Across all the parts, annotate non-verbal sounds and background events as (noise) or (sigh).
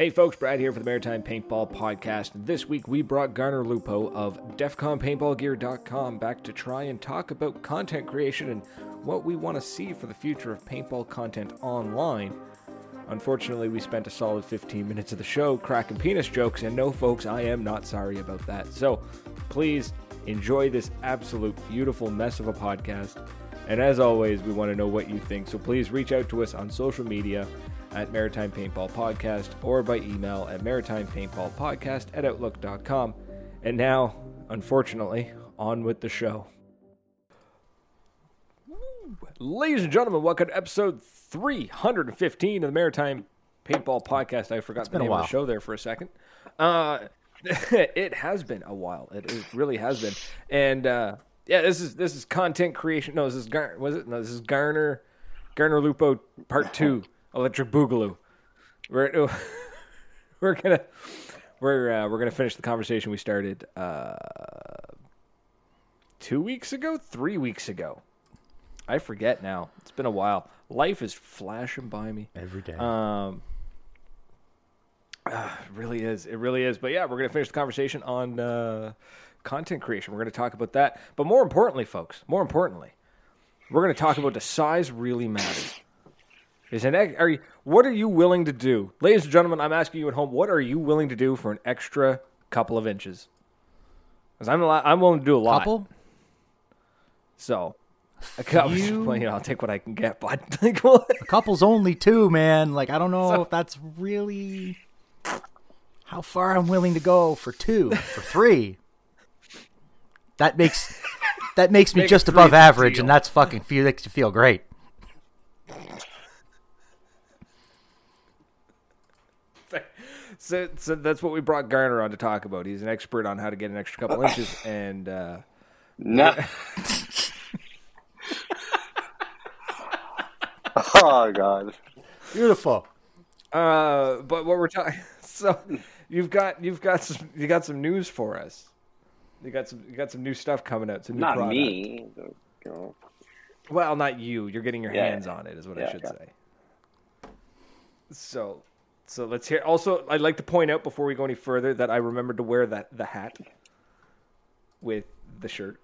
Hey folks, Brad here for the Maritime Paintball Podcast. This week we brought Garner Lupo of DEFCONPaintballGear.com back to try and talk about content creation and what we want to see for the future of paintball content online. Unfortunately, we spent a solid 15 minutes of the show cracking penis jokes, and no, folks, I am not sorry about that. So please enjoy this absolute beautiful mess of a podcast. And as always, we want to know what you think. So please reach out to us on social media at Maritime Paintball Podcast or by email at maritimepaintballpodcast at outlook.com. And now, unfortunately, on with the show. Ladies and gentlemen, welcome to episode 315 of the Maritime Paintball Podcast. I forgot the name of the show there for a second. Uh, (laughs) it has been a while. It, it really has been. And uh, yeah, this is this is content creation. No, this is Gar- was it? No, this is Garner Garner Lupo Part Two, (laughs) Electric Boogaloo. We're (laughs) we're gonna we're uh, we're gonna finish the conversation we started uh, two weeks ago, three weeks ago. I forget now. It's been a while. Life is flashing by me. every day. Um, ah, it really is. It really is. But yeah, we're going to finish the conversation on uh, content creation. We're going to talk about that. But more importantly, folks, more importantly, we're going to talk about the size really matters. Is an ex- are you, what are you willing to do, ladies and gentlemen? I'm asking you at home. What are you willing to do for an extra couple of inches? Because I'm I'm willing to do a lot. Couple? So. A couple, (laughs) well, you know, I'll take what I can get, bud. (laughs) Like? A couple's only two, man. Like I don't know if that's really how far I'm willing to go for two, for three. That makes that makes me Make just above average, deal. and that's fucking feel makes you feel great. So, so that's what we brought Garner on to talk about. He's an expert on how to get an extra couple inches, (laughs) and uh, No. (laughs) oh God. Beautiful. uh, but what we're talking. (laughs) So you've got you've got some you got some news for us. You got some you got some new stuff coming out. Some new Not product. me. Well, not you. You're getting your Yeah, hands yeah. on it, is what I should yeah. say. So, so let's hear. Also, I'd like to point out before we go any further that I remembered to wear that the hat with the shirt.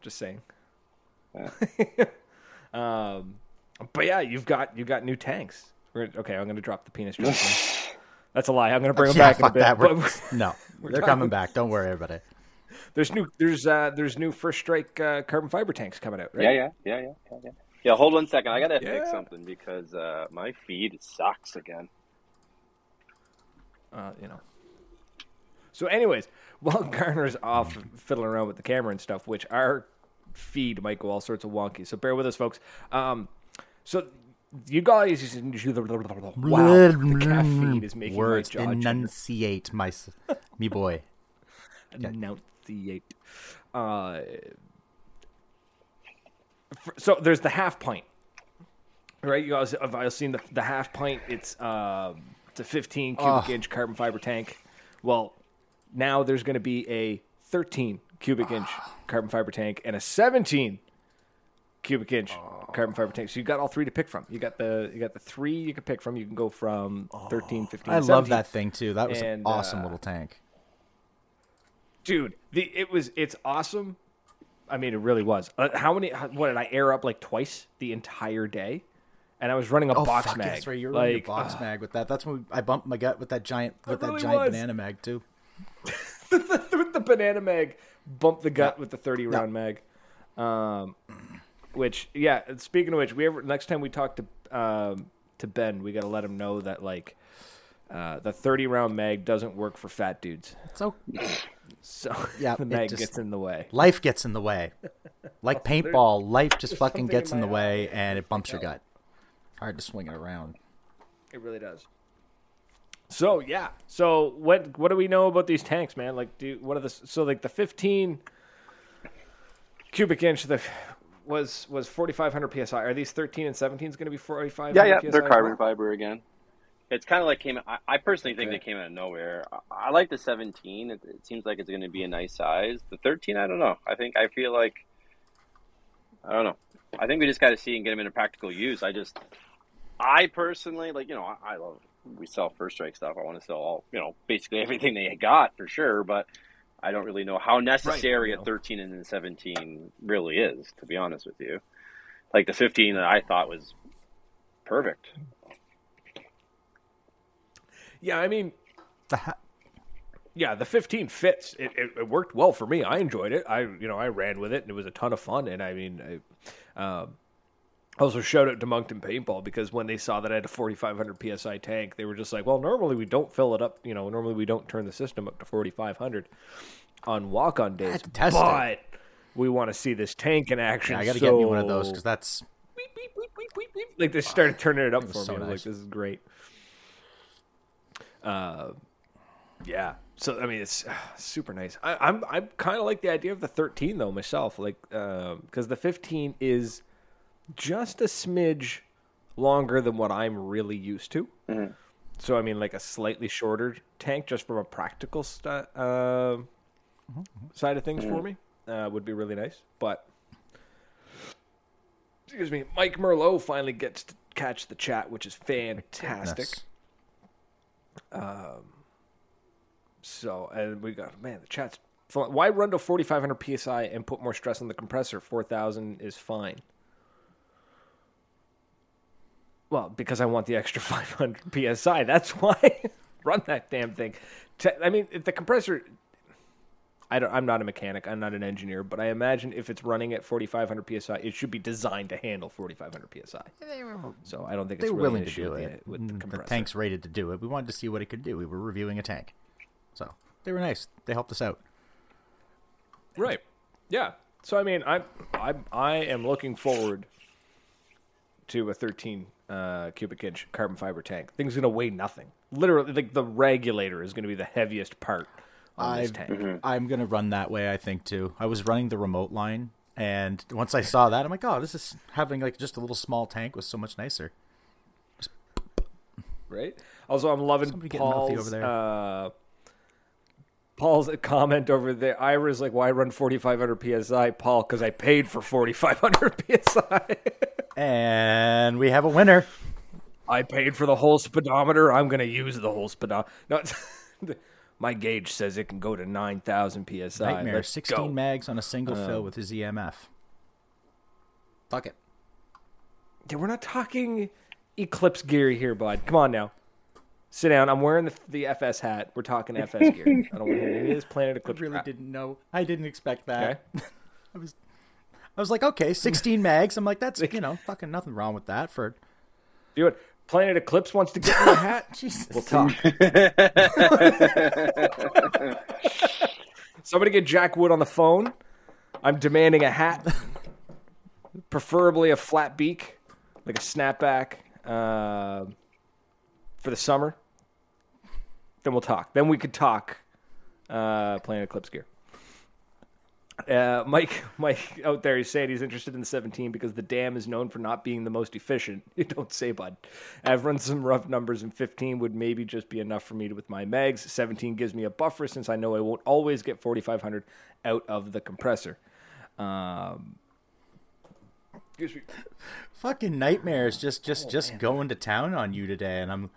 Just saying. (laughs) um, but yeah, you've got you've got new tanks. We're, okay, I'm going to drop the penis joke. (laughs) That's a lie. I'm going to bring them Yeah, back in a fuck bit. that. We're- But (laughs) no, they're talking- coming back. Don't worry about it. there's new there's uh there's new first strike uh, carbon fiber tanks coming out, right? Yeah, yeah, yeah, yeah, yeah, yeah. Yeah, hold one second. I gotta Yeah. fix something because uh, my feed sucks again. Uh, you know. So, anyways, (laughs) while Garner's off fiddling around with the camera and stuff, which our feed might go all sorts of wonky, so bear with us, folks. Um, so you guys, (laughs) wow, the cat feed is making Words my jaw enunciate, my me boy. (laughs) enunciate. Uh, so there's the half pint, right? You guys have I've seen the, the half pint. It's um, it's a 15 cubic Ugh. inch carbon fiber tank. Well, now there's going to be a 13 cubic inch carbon fiber tank and a 17 cubic inch carbon fiber tank. So you got all three to pick from. You got the you got the three you can pick from. You can go from 13, 15, I love that thing too. That was an awesome uh, little tank. dude the it was it's awesome i mean it really was uh, how many how- what did i air up like twice the entire day and i was running a Oh box mag that's right. You're like running a box uh, mag with that. That's when I bumped my gut with that giant with that really giant was. banana mag too. (laughs) with the banana mag bumped the gut with the 30 round mag um which yeah speaking of which we ever next time we talk to um to ben we got to let him know that like uh, the 30 round mag doesn't work for fat dudes So so (laughs) Yeah, the mag just- gets in the way life gets in the way. Like (laughs) paintball, life just fucking gets in the way and it bumps your gut. Hard to swing it around. It really does. So yeah. So what what do we know about these tanks, man? Like, do what are the so like the fifteen cubic inch the was was forty five hundred psi. Are these thirteen and seventeen is going to be forty five? Yeah, yeah, they're carbon fiber again. It's kind of like came. I, I personally think Okay. they came out of nowhere. I, I like the 17. It, it seems like it's going to be a nice size. The 13, I don't know. I think I feel like I don't know. I think we just got to see and get them into practical use. I just, I personally like you know I, I love we sell first strike stuff, I want to sell all you know basically (laughs) everything they got for sure. But I don't really know how necessary Right. a 13 and a 17 really is, to be honest with you. Like the 15 that I thought was perfect. Yeah, I mean, yeah, the 15 fits. It, it, it worked well for me. I enjoyed it. I you know I ran with it and it was a ton of fun. And I mean, I, um, also shout out to Moncton Paintball because when they saw that I had a 4500 psi tank, they were just like, well, normally we don't fill it up. You know, normally we don't turn the system up to 4500 on walk on days, test it. but we want to see this tank in action. I got to get me one of those because that's beep, beep, beep, beep, beep, beep. like they started turning it up for so me. I was nice. like, this is great. Uh, yeah. So I mean, it's uh, super nice. I, I'm I'm kind of like the idea of the 13 though myself, like because the 15 is just a smidge longer than what I'm really used to. So I mean, like a slightly shorter tank, just from a practical st- uh, side of things for me, uh, would be really nice. But excuse me, Mike Merlot finally gets to catch the chat, which is fantastic. Goodness. So, and we got man, the chat's fun. why run to 4500 psi and put more stress on the compressor? 4000 is fine. Well, because I want the extra (laughs) 500 psi. That's (laughs) why. run that damn thing. I mean, if the compressor I don't, I'm not a mechanic. I'm not an engineer, but I imagine if it's running at 4,500 psi, it should be designed to handle 4,500 psi. So I don't think they it's were really willing an to do it. The, with the compressor. the tank's rated to do it. We wanted to see what it could do. We were reviewing a tank, so they were nice. They helped us out. Right. Yeah. So I mean, I I I am looking forward to a 13 uh, cubic inch carbon fiber tank. Thing's gonna weigh nothing. Literally, like the regulator is gonna be the heaviest part on this I've- tank. I'm gonna run that way. I think too. I was running the remote line, and once I saw that, I'm like, oh, this is having like just a little small tank was so much nicer. Right. Also, I'm loving Somebody getting mouthy Paul's over there. uh, Paul's comment over there. Ira's like, "Why run 4,500 psi, Paul? Because I paid for 4,500 (laughs) psi. And we have a winner. I paid for the whole speedometer. I'm going to use the whole speedometer. No, (laughs) my gauge says it can go to 9,000 psi. Nightmare. Let's 16 go. mags on a single fill um, with his EMF. Fuck it. Yeah, we're not talking Eclipse gear here, bud. Come on now. Sit down. I'm wearing the, the FS hat. We're talking FS gear. I don't want to hear any of this Planet (laughs) I Eclipse really crap. didn't know. I didn't expect that. Okay. (laughs) I was, I was like, okay, 16 mags. I'm like, that's you (laughs) know, fucking nothing wrong with that for. Do it. Planet Eclipse wants to get in the hat. Jesus. We'll talk. Somebody get Jack Wood on the phone. I'm demanding a hat, preferably a flat beak, like a snapback, uh, for the summer. Then we'll talk. Then we could talk uh, Planet Eclipse gear. Uh, Mike, (laughs) Mike out there, he's saying he's interested in the 17 because the dam is known for not being the most efficient. (laughs) You don't say, bud. I've run some rough numbers, and 15 would maybe just be enough for me to, with my mags. 17 gives me a buffer since I know I won't always get 4,500 out of the compressor. Um, fucking nightmares just just just going to town on you today and i'm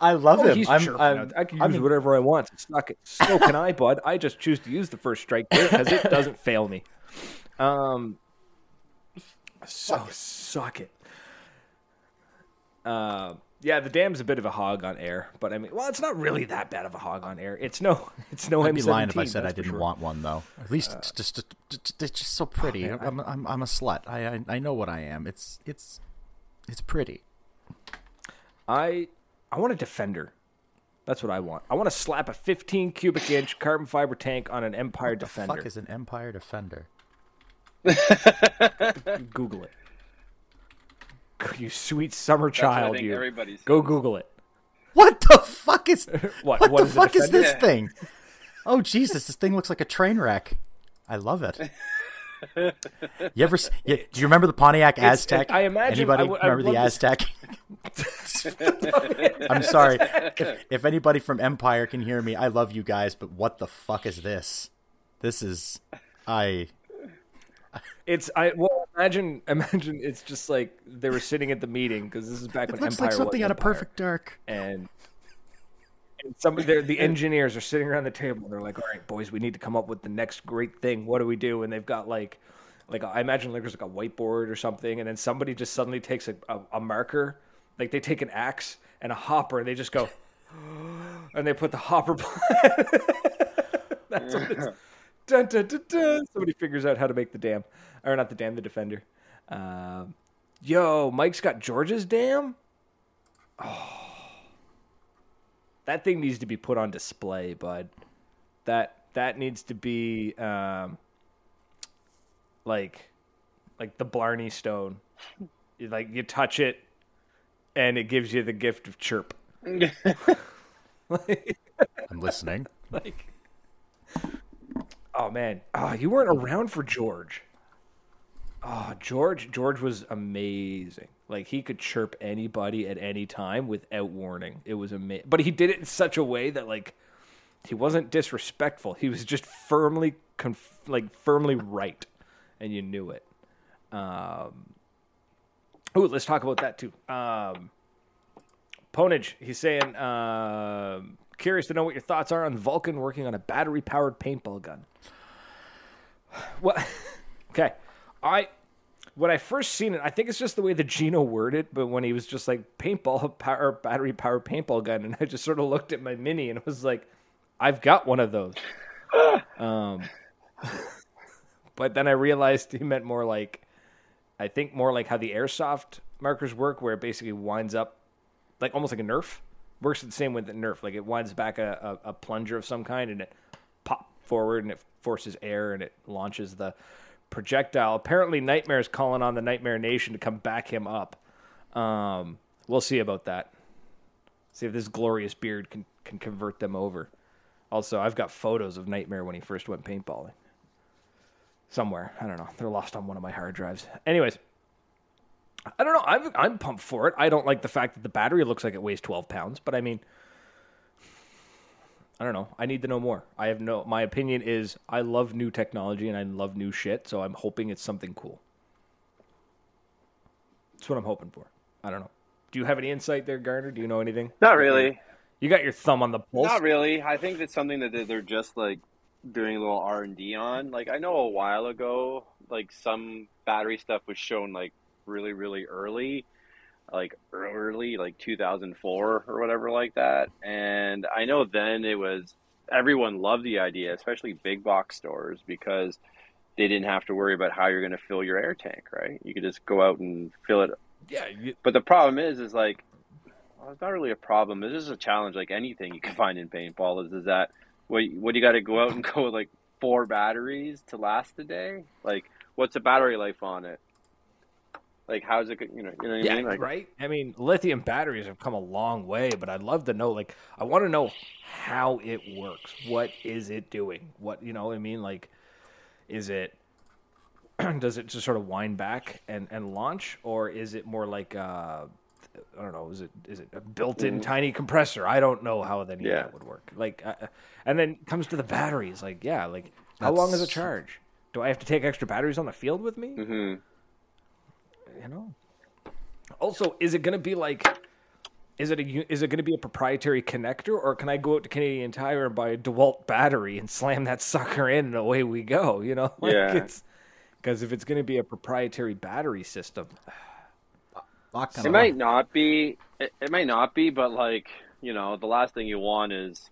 i love Oh, him he's i'm, I'm. I can I'm use whatever I want. Suck it. So can I, bud. I just choose to use the first strike because it doesn't (laughs) fail me. Um, so suck it. Uh, yeah, the dam's a bit of a hog on air, but I mean, well, it's not really that bad of a hog on air. It's no, (laughs) it's no I'd be lying if I said I didn't sure. want one though. At least it's just, just, just it's just so pretty. man, I- I'm, I'm I'm a slut. I, I I know what I am. It's it's it's pretty. I I want a defender. That's what I want. I want to slap a 15 cubic inch carbon fiber tank on an Empire The Defender. fuck is an Empire Defender? (laughs) Google it. You sweet summer That's child, you. everybody's Go Google it. What the fuck is (laughs) What- What, what the is fuck is Defender? this thing? Oh Jesus, this thing looks like a train wreck. I love it. (laughs) You ever? You, do you remember the Pontiac Aztek? I imagine- Anybody I would- I remember the Aztek? (laughs) I'm sorry. If, if anybody from Empire can hear me, I love you guys, but what the fuck is this? This is I. It's I well imagine imagine it's just like they were sitting at the meeting because this is back It when looks Empire like something was out of. Perfect Dark. and, and some of the (laughs) engineers are sitting around the table and they're like, "All right, boys, we need to come up with the next great thing. What do we do?" And they've got like, like I imagine like there's like a whiteboard or something, and then somebody just suddenly takes a, a, a marker, like they take an axe and a hopper, and they just go, (gasps) and they put the hopper. (laughs) (laughs) That's what it's. Dun, dun, dun. Somebody figures out how to make the dam, or not the dam, the defender. Um, yo, Mike's got George's dam. That thing needs to be put on display, bud. That that needs to be um, like like the Blarney Stone. You, like you touch it, and it gives you the gift of chirp. like, (laughs) I'm listening. like, oh man, oh you weren't around for George. Oh, George, George was amazing. Like he could chirp anybody at any time without warning. It was amazing, but he did it in such a way that like he wasn't disrespectful. He was just firmly, conf- like firmly right, and you knew it. Um, ooh, let's talk about that too. Um, Ponage, he's saying, um curious to know what your thoughts are on Valken working on a battery powered paintball gun. Well, (laughs) okay. I, when I first seen it, I think it's just the way the Gino worded, it, but when he was just like paintball (laughs) power, battery power paintball gun, and I just sort of looked at my mini and was like, I've got one of those. (laughs) um, (laughs) but then I realized he meant more like, I think more like how the airsoft markers work, where it basically winds up like almost like a Nerf. Works the same with the Nerf. Like it winds back a, a, a plunger of some kind and it pop forward and it forces air and it launches the projectile. Apparently, Nightmare is calling on the Nightmare Nation to come back him up. Um, we'll see about that. See if this glorious beard can, can convert them over. Also, I've got photos of Nightmare when he first went paintballing. Somewhere. I don't know. They're lost on one of my hard drives. Anyways, I don't know. I'm I'm pumped for it. I don't like the fact that the battery looks like it weighs 12 pounds, but I mean, I don't know. I need to know more. I have no. My opinion is I love new technology and I love new shit, so I'm hoping it's something cool. That's what I'm hoping for. I don't know. Do you have any insight there, Garner? Do you know anything? Not really. You got your thumb on the pulse. Not really. I think it's something that they're just like doing a little R and D on. Like I know a while ago, like some battery stuff was shown like really, really early, like early, like 2004 or whatever like that. And I know then it was everyone loved the idea, especially big box stores, because they didn't have to worry about how you're going to fill your air tank. Right? You could just go out and fill it Yeah, you, but the problem is, is like, well, it's not really a problem. This is a challenge, like anything you can find in paintball. Is is that what? What do you got to go out and (laughs) go with like four batteries to last the day? Like, what's the battery life on it? Like, how's it? You know, you know what yeah, I mean? Like, right. I mean, lithium batteries have come a long way, but I'd love to know. Like, I want to know how it works. What is it doing? What you know? what I mean, like, is it? (clears throat) does it just sort of wind back and, and launch, or is it more like uh, I don't know? Is it is it a built-in tiny compressor? I don't know how Mm. Yeah. that would work. Like, uh, and then comes to the batteries. Like, yeah, like how long is a charge? Do I have to take extra batteries on the field with me? hmm you know. Also, is it going to be like, is it a u- is it going to be a proprietary connector, or can I go out to Canadian Tire and buy a Dewalt battery and slam that sucker in and away we go? You know, (laughs) like Yeah. because if it's going to be a proprietary battery system, (sighs) Lock it might not be. It, it might not be, but like you know, the last thing you want is.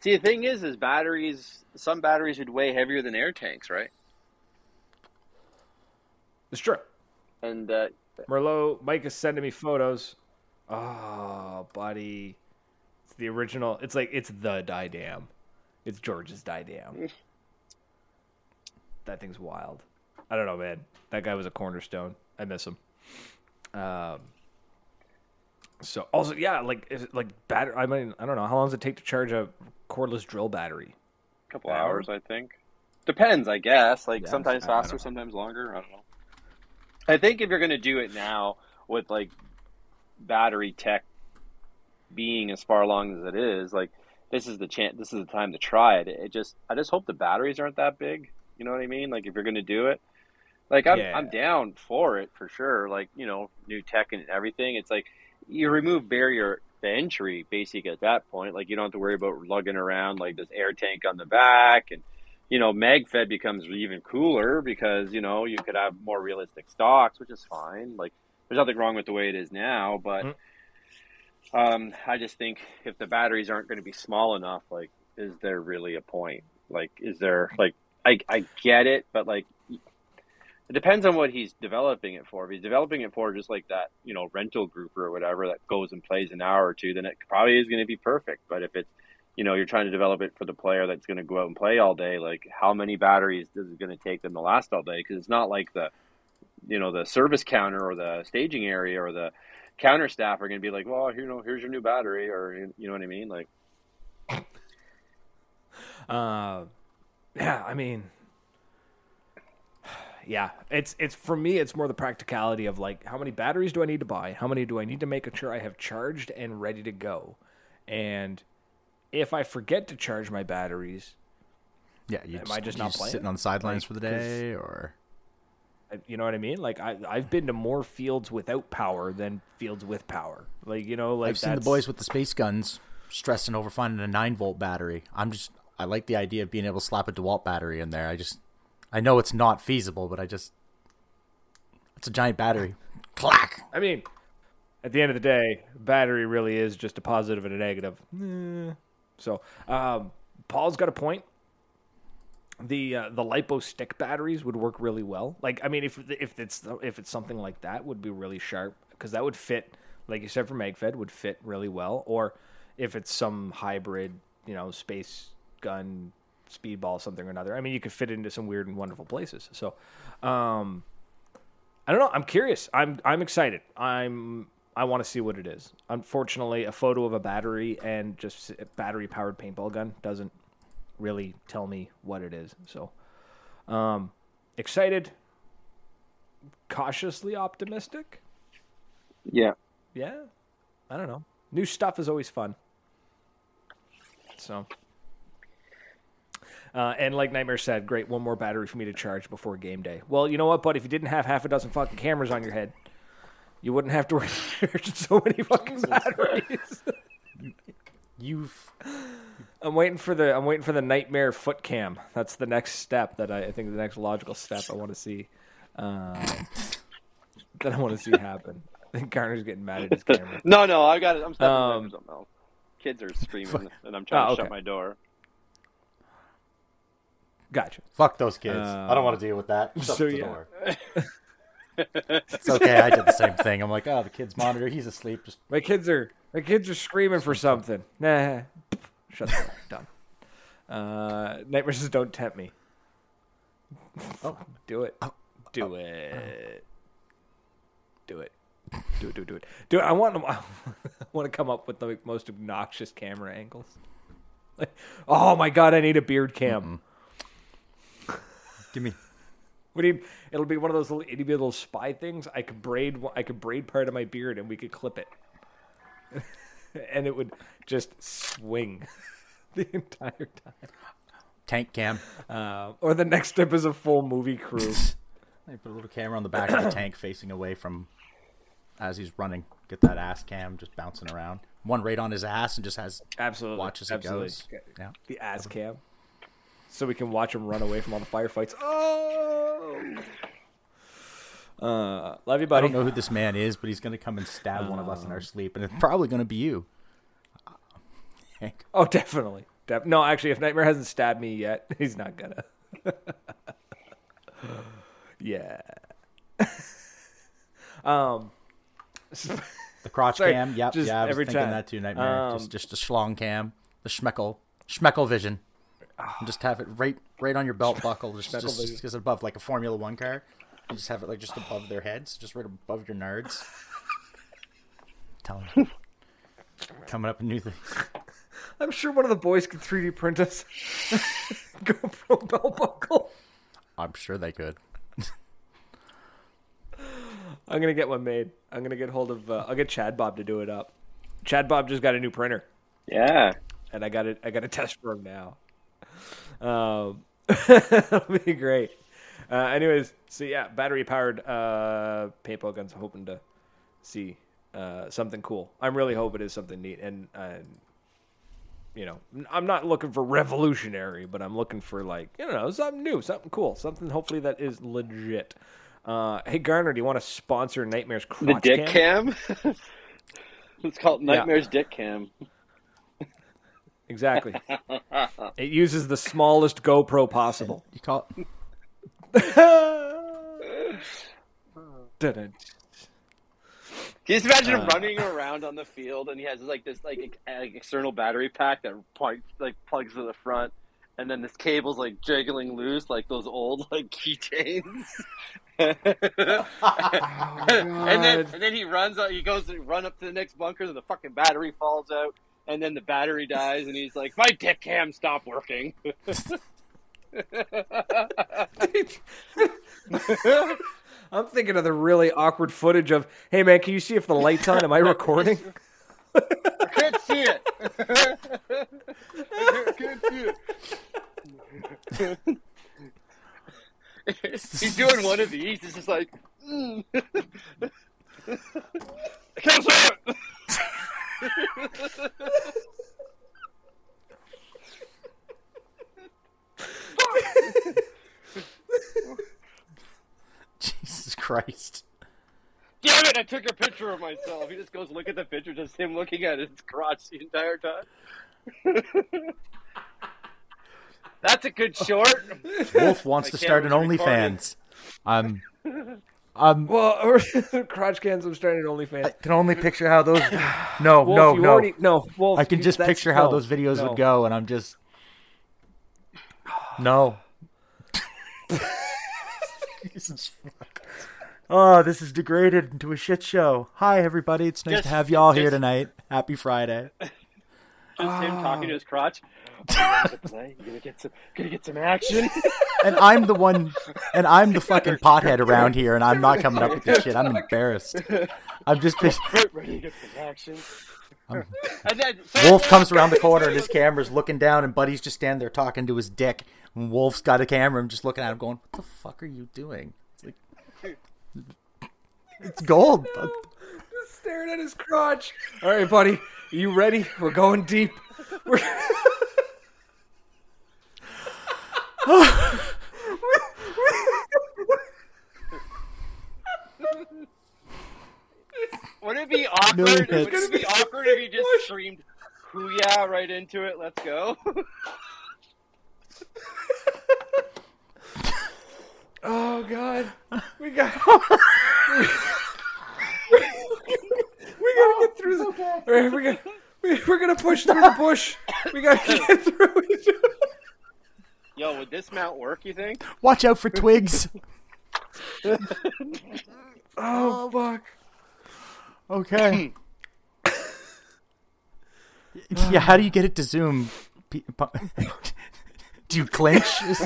See, the thing is, is batteries. Some batteries would weigh heavier than air tanks, right? it's true. And uh, Merlot, Mike is sending me photos. Oh, buddy, it's the original. It's like it's the Dye DAM. It's George's Dye DAM. (laughs) that thing's wild. I don't know, man. That guy was a cornerstone. I miss him. Um. So also, yeah, like is it like battery. I mean, I don't know how long does it take to charge a cordless drill battery? A couple Hour? hours, I think. Depends, I guess. Like Yeah, sometimes I- I faster, know. sometimes longer. I don't know. I think if you're gonna do it now with like battery tech being as far along as it is, like this is the chance. This is the time to try it. It just, I just hope the batteries aren't that big. You know what I mean? Like if you're gonna do it, Like I'm Yeah. I'm down for it for sure. Like you know, new tech and everything. It's like you remove barrier to entry basic at that point. Like you don't have to worry about lugging around like this air tank on the back and. You know, MagFed becomes even cooler because you know you could have more realistic stocks, which is fine. Like, there's nothing wrong with the way it is now, but Mm. um, I just think if the batteries aren't going to be small enough, like, is there really a point? Like, is there like I I get it, but like it depends on what he's developing it for. If he's developing it for just like that, you know, rental group or whatever that goes and plays an hour or two, then it probably is going to be perfect. But if it's, you know, you're trying to develop it for the player that's going to go out and play all day, like how many batteries is it going to take them to last all day? Because it's not like the, you know, the service counter or the staging area or the counter staff are going to be like, well, you know, here's your new battery, or you know what I mean, like. Uh, yeah, I mean, (sighs) yeah, it's it's for me. It's more the practicality of like, how many batteries do I need to buy? How many do I need to make sure I have charged and ready to go? And if I forget to charge my batteries, Yeah, you Am I just not playing? sitting on the sidelines Like, for the day, or you know what I mean? Like I I've been to more fields without power than fields with power. Like you know, like I've seen the boys with the space guns stressing over finding a nine volt battery. I'm just I like the idea of being able to slap a Dewalt battery in there. I just I know it's not feasible, but I just it's a giant battery. Clack. I mean, at the end of the day, battery really is just a positive and a negative. Eh. So, um, Paul's got a point. The uh, the lipo stick batteries would work really well. Like, I mean, if if it's if it's something like that, would be really sharp because that would fit, like you said, for MagFed would fit really well. Or if it's some hybrid, you know, space gun, speedball, something or another. I mean, you could fit it into some weird and wonderful places. So, um, I don't know. I'm curious. I'm I'm excited. I'm I want to see what it is. Unfortunately, a photo of a battery and just a battery powered paintball gun doesn't really tell me what it is. So, um, excited, cautiously optimistic. Yeah. Yeah, I don't know. New stuff is always fun. So, uh, and like Nightmare said, great, one more battery for me to charge before game day. Well, you know what, bud? If you didn't have half a dozen fucking cameras on your head, you wouldn't have to (laughs) charge so many fucking batteries. (laughs) You've I'm waiting for the I'm waiting for the Nightmare foot cam. That's the next step that I, I think the next logical step I want to see. Um, that I want to see happen. I think Garner's getting mad at his camera. (laughs) No, no, I got it. I'm stepping Um, away from something else. Kids are screaming, and I'm trying Oh, to okay. shut my door. Gotcha. fuck those kids. I don't want to deal with that. Shut so the yeah. door. It's okay. I did the same thing. I'm like, oh, the kid's monitor. He's asleep. Just My kids are my kids are screaming for something. Nah, shut the door. Done. Uh, Nightmare says, "Don't tempt me." Oh. Do it. Do it. Do it. Do it. Do it. Do it. Do it. I want them. (laughs) I want to come up with the most obnoxious camera angles. (laughs) Like, oh my god, I need a beard cam. give me. We need. It'll be one of those little itty bitty little spy things. I could braid. I could braid part of my beard, and we could clip it, (laughs) and it would just swing (laughs) the entire time. Tank cam. Uh, or the next step is a full movie crew. (laughs) They put a little camera on the back of the tank facing away from as he's running. Get that ass cam just bouncing around. One right on his ass and just has Absolutely. watches it Absolutely. goes. Yeah. The ass cam. So we can watch him run away from all the firefights. Oh. Uh, love you, I don't know who this man is, but he's going to come and stab one of us in our sleep, and it's probably going to be you. Hank. Oh, definitely. Def- no, actually, if Nightmare hasn't stabbed me yet, (laughs) he's not gonna. (laughs) yeah. (laughs) um. The crotch Sorry, cam. Yep. yeah, I was every thinking time. that too. Nightmare. Um, just just a schlong cam. The schmeckle. Schmeckle vision. And just have it right right on your belt buckle. Just Schmeckle (laughs) just, vision. just above like a Formula One car. You just have it like just above their heads, just right above your nards. (laughs) Telling you. Coming up with new things. (laughs) I'm sure one of the boys could 3D print us GoPro belt buckle. I'm sure they could. I'm gonna get one made. I'm gonna get hold of. Uh, I'll get Chad Bob to do it up. Chad Bob just got a new printer. Yeah. and I got it. I got a test for him now. Um, (laughs) that'll be great. Uh, anyways, so yeah, battery powered uh, paintball guns. Hoping to see uh, something cool. I'm really hoping it is something neat, and you know, I'm not looking for revolutionary, but I'm looking for like you know something new, something cool, something hopefully that is legit. Uh, hey Garner, do you want to sponsor Nightmares The dick Cam? cam. (laughs) it's called Nightmares Dick Cam. Exactly. (laughs) it uses the smallest GoPro possible. You call it Dun-dun. Can you just imagine Uh. him running around on the field and he has like this like, ex- like external battery pack that plugs like plugs to the front, and then this cable's like jiggling loose like those old like keychains. (laughs) (laughs) and then and then he runs out. He goes to run up to the next bunker, and the fucking battery falls out, and then the battery dies, and he's like, "My dick cam stopped working." (laughs) I'm thinking of the really awkward footage of, hey man, can you see if the light's on? Am I recording? I can't see it. I can't see it. (laughs) He's doing one of these. He's just like, mm. (laughs) I can't see it. Jesus Christ. Damn it! I took a picture of myself. He just goes look at the picture, just him looking at his crotch the entire time. That's a good short. Wolf wants My to start an. OnlyFans. I'm I'm well, or (laughs) crotch cans. I'm starting an I can only picture how those No, (sighs) Wolf, no, no. already no. Wolf, I can just picture how no, those videos no. would go and I'm just No. (sighs) Jesus fuck. Oh, this is degraded into a shit show. Hi everybody, it's nice Just- to have you all here tonight. Happy Friday. Just him talking to his crotch. You gonna play? You gonna get some? Gonna get some action? (laughs) And I'm the one and I'm the fucking pothead around here and I'm not coming up with this shit. I'm embarrassed. I'm just Ready to get some action? (laughs) And then so- Wolf comes around the corner and his camera's looking down, and Buddy's just standing there talking to his dick. And Wolf's got a camera and just looking at him, going, "What the fuck are you doing?" It's like, it's gold. (laughs) Just staring at his crotch. All right, buddy, you ready? We're going deep. We're... Would it be awkward? Million Would it be awkward if you just screamed "Hoo-yeah" right into it? Let's go. (laughs) Oh God, we got. (laughs) we gotta get oh, through the. All right, we got. We, we're gonna push through the bush. We gotta (laughs) get through it. Yo, would this mount work? You think? Watch out for twigs. Oh, oh fuck. Okay. (coughs) yeah, how do you get it to zoom? (laughs) Do you clinch? (laughs)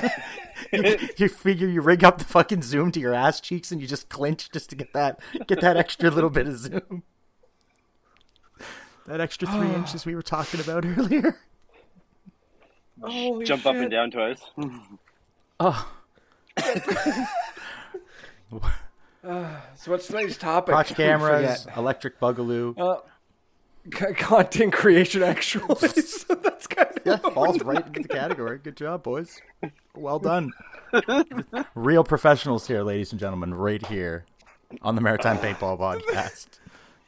(laughs) you, you figure you rig up the fucking zoom to your ass cheeks and you just clinch just to get that get that extra little bit of zoom. That extra three (sighs) inches we were talking about earlier. Holy Jump up and down twice. Oh, So what's today's topic? crotch (laughs) cameras, electric boogaloo. Uh, c- content creation, actually. (laughs) so that's kind of Yeah, falls right into the category. Good job, boys. Well done. Real professionals here, ladies and gentlemen, right here on the Maritime Paintball (laughs) Podcast.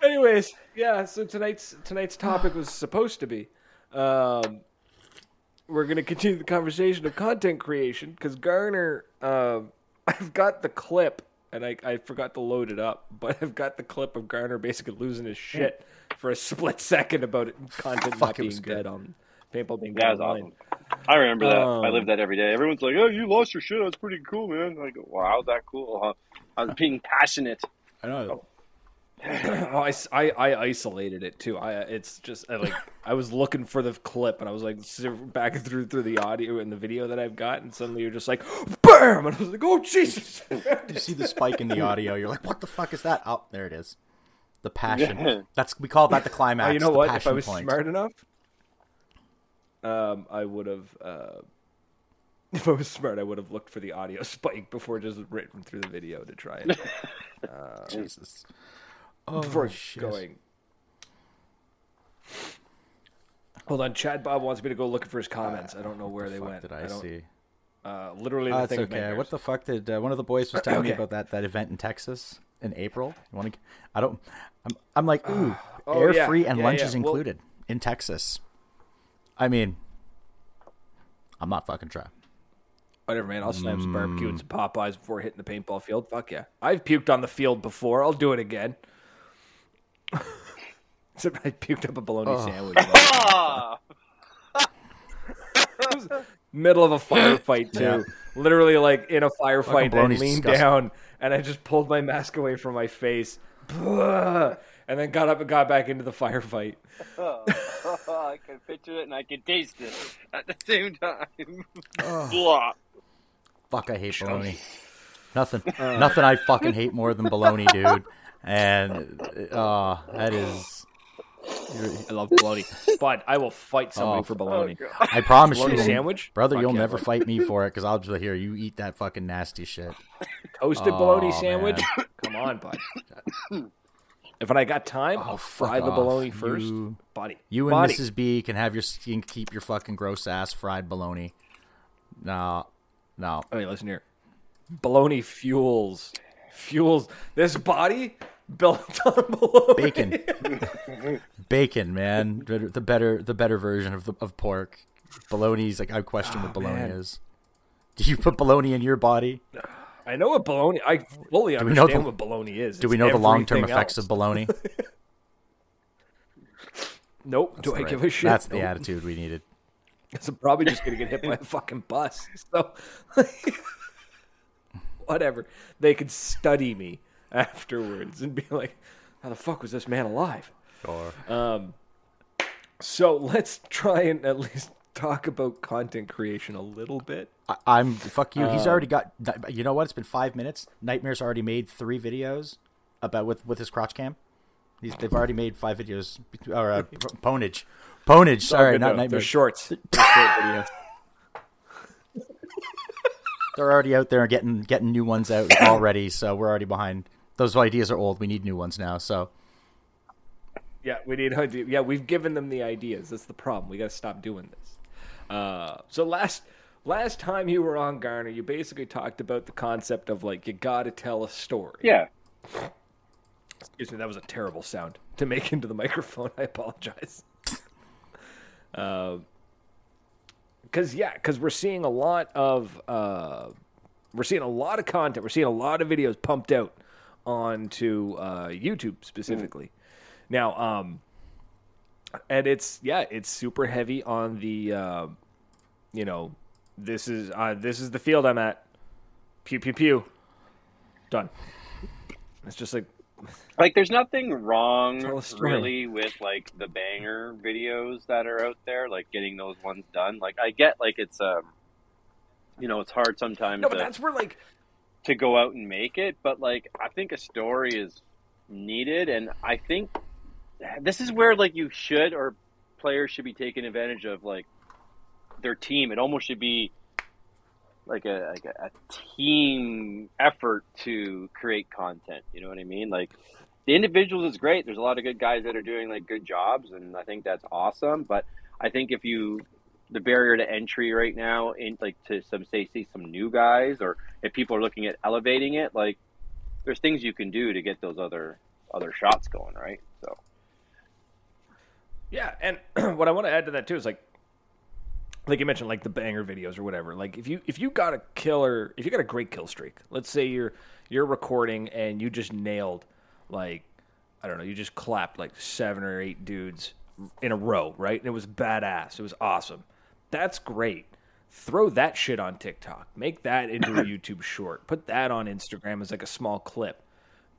Anyways, yeah. So tonight's tonight's topic was supposed to be, um, we're gonna continue the conversation of content creation because Garner, um, I've got the clip and I I forgot to load it up, but (laughs) I've got the clip of Garner basically losing his shit for a (laughs) split second about it, content Fuck, not it being good. dead on paintball being That dead was online. awesome. I remember that. I Um, live that every day. Everyone's like, "Oh, you lost your shit. That's pretty cool, man." I go, "Wow, how's that cool?" Huh? I was being passionate. I know. (clears throat) Oh, I, s- I- I isolated it too. I it's just I, like (laughs) I was looking for the clip and I was like back through through the audio and the video that I've got and suddenly you're just like bam and I was like oh Jesus (laughs) You see the spike in the audio. You're like, what the fuck is that? Oh, there it is. The passion. That's we call that the climax. oh, you know the what if I was point. smart enough um I would have uh (laughs) if I was smart, I would have looked for the audio spike before just written through the video to try it. Jesus. Oh, before shit. going. Hold on, Chad Bob wants me to go looking for his comments. I don't know where the they went. did I, don't, see? Uh, literally, Oh, that's okay. What the fuck did uh, one of the boys was (coughs) telling me about that, that event in Texas in April? You want to? I don't. I'm. I'm like, ooh, Oh, air yeah. free and Yeah, lunches yeah. Well- included in Texas. I mean, I'm not fucking trying. Whatever, man. I'll slam some barbecue Mm. and some Popeyes before hitting the paintball field. Fuck yeah. I've puked on the field before. I'll do it again. (laughs) Except I puked up a bologna sandwich. Ah! Middle of a firefight (laughs) too. Yeah. Literally like in a firefight and bologna's leaned disgusting. down and I just pulled my mask away from my face. Blah, (laughs) and then got up and got back into the firefight. I can picture it and I can taste it at the same time. Blah. Fuck, I hate bologna. Nothing, nothing I fucking hate more than bologna, dude. And uh, that is, I love bologna. but I will fight somebody Oh, for bologna. I promise Bologna you, sandwich? brother. Fuck you'll never bud. fight me for it because I'll just hear you eat that fucking nasty shit. Toasted bologna Oh, sandwich? Come on, bud. If I got time, I'll fry fuck the off. bologna first. You- Buddy. You and Buddy. Mrs. B can have your you can keep your fucking gross ass fried bologna. No, no. Okay, listen here. Bologna fuels. Fuels this body built (laughs) on bologna. Bacon, (laughs) bacon, man. The better the better version of the, of pork. Bologna's like I question ah, what bologna Oh, man. is. Do you put bologna in your body? I know what bologna. I fully we know understand the- what bologna is. Do we know the long term effects of bologna? (laughs) Nope. Do I Right. give a shit? That's the attitude we needed. So I'm probably just gonna get hit by a fucking bus. So (laughs) whatever. They could study me afterwards and be like, "How the fuck was this man alive?" Sure. Um, so let's try and at least talk about content creation a little bit. I, I'm fuck you. Uh, He's already got. You know what? It's been five minutes. Nightmare's already made three videos about with with his crotch cam. He's, they've already made five videos. Or uh, (laughs) ponage, ponage. Sorry, Good not enough. nightmare. They're shorts. They're short videos. They're already out there getting getting new ones out (coughs) already. So we're already behind. Those ideas are old. We need new ones now. So Yeah, we need. (laughs) Yeah, we've given them the ideas. That's the problem. We got to stop doing this. Uh, so last last time you were on Garner, you basically talked about the concept of like you got to tell a story. Yeah. Excuse me, that was a terrible sound to make (laughs) into the microphone. I apologize. (laughs) Because yeah, because we're seeing a lot of uh, we're seeing a lot of content. We're seeing a lot of videos pumped out onto uh, YouTube specifically. Now, um, and it's yeah, it's super heavy on the uh, you know this is uh, this is the field I'm at. Pew pew pew. Done. It's just like Like, there's nothing wrong Tell a story. really with like the banger videos that are out there, like getting those ones done. Like, I get like it's um, you know, it's hard sometimes no, but to, that's where like to go out and make it, but like I think a story is needed, and I think this is where like you should or players should be taking advantage of like their team. It almost should be like a like a, team effort to create content. You know what I mean? Like the individuals is great. There's a lot of good guys that are doing like good jobs, and I think that's awesome. But I think if you the barrier to entry right now in like to some say see some new guys or if people are looking at elevating it like there's things you can do to get those other other shots going right so Yeah, and (clears throat) what I want to add to that too is like, like you mentioned, like the banger videos or whatever. Like if you if you got a killer, if you got a great kill streak, let's say you're you're recording and you just nailed, like, I don't know, you just clapped like seven or eight dudes in a row, right? And it was badass. It was awesome. That's great. Throw that shit on TikTok. Make that into a (coughs) YouTube short. Put that on Instagram as like a small clip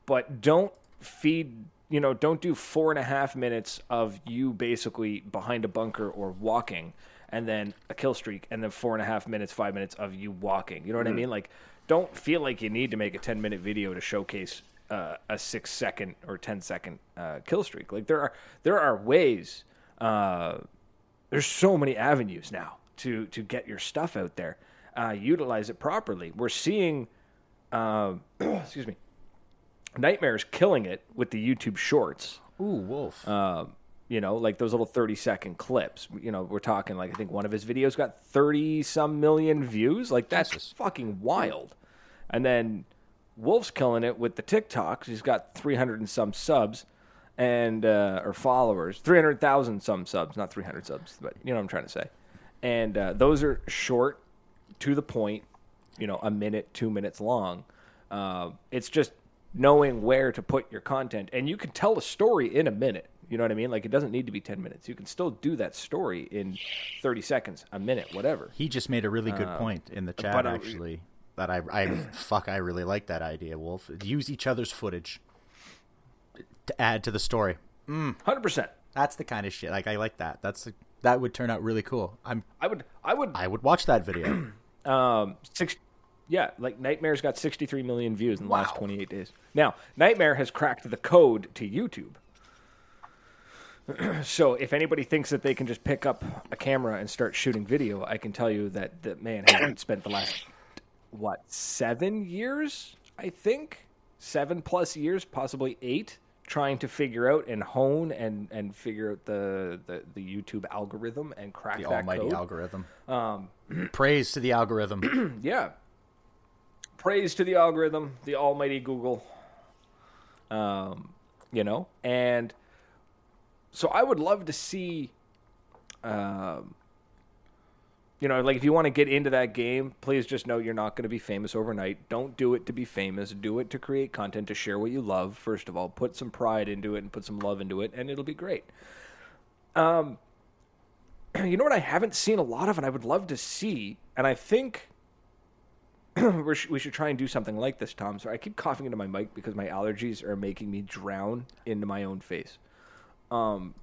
but don't feed you know don't do four and a half minutes of you basically behind a bunker or walking and then a kill streak and then four and a half minutes five minutes of you walking you know what i mean like don't feel like you need to make a 10 minute video to showcase uh, a six second or 10 second uh, kill streak like there are there are ways uh, there's so many avenues now to to get your stuff out there uh, utilize it properly. We're seeing, uh, (clears throat) excuse me, Nightmare's killing it with the YouTube Shorts. Ooh, Wolf. Uh, you know, like those little 30 second clips. You know, we're talking like I think one of his videos got 30 some million views. Like that's Jesus. fucking wild. And then Wolf's killing it with the TikToks. He's got 300 and some subs and uh, or followers. 300,000 some subs, not 300 subs, but you know what I'm trying to say. And uh, those are short, to the point, you know, a minute, 2 minutes long. Uh, it's just knowing where to put your content and you can tell a story in a minute. You know what I mean? Like it doesn't need to be 10 minutes. You can still do that story in 30 seconds, a minute, whatever. He just made a really good point in the chat, but I- actually. That I, I, (coughs) fuck, I really like that idea, Wolf. Use each other's footage to add to the story. 100%. That's the kind of shit. Like, I like that. That's that would turn out really cool. I'm, I would I would I would watch that video. (clears throat) um six yeah, like Nightmare's got 63 million views in the last 28 days. Now, Nightmare has cracked the code to YouTube. (clears throat) so, if anybody thinks that they can just pick up a camera and start shooting video, I can tell you that the man has (coughs) spent the last what, 7 years, I think? 7 plus years, possibly 8 trying to figure out and hone and and figure out the the, the YouTube algorithm and crack the that almighty code. algorithm. Um, (clears throat) Praise to the algorithm. (clears throat) yeah. Praise to the algorithm, the almighty Google. Um, you know, and so I would love to see, um, you know, like if you want to get into that game, please just know you're not going to be famous overnight. Don't do it to be famous. Do it to create content to share what you love. First of all, put some pride into it and put some love into it, and it'll be great. Um, (clears throat) you know what I haven't seen a lot of, and I would love to see, and I think (clears throat) we should, we should try and do something like this, Tom. Sorry, I keep coughing into my mic because my allergies are making me drown into my own face. Um,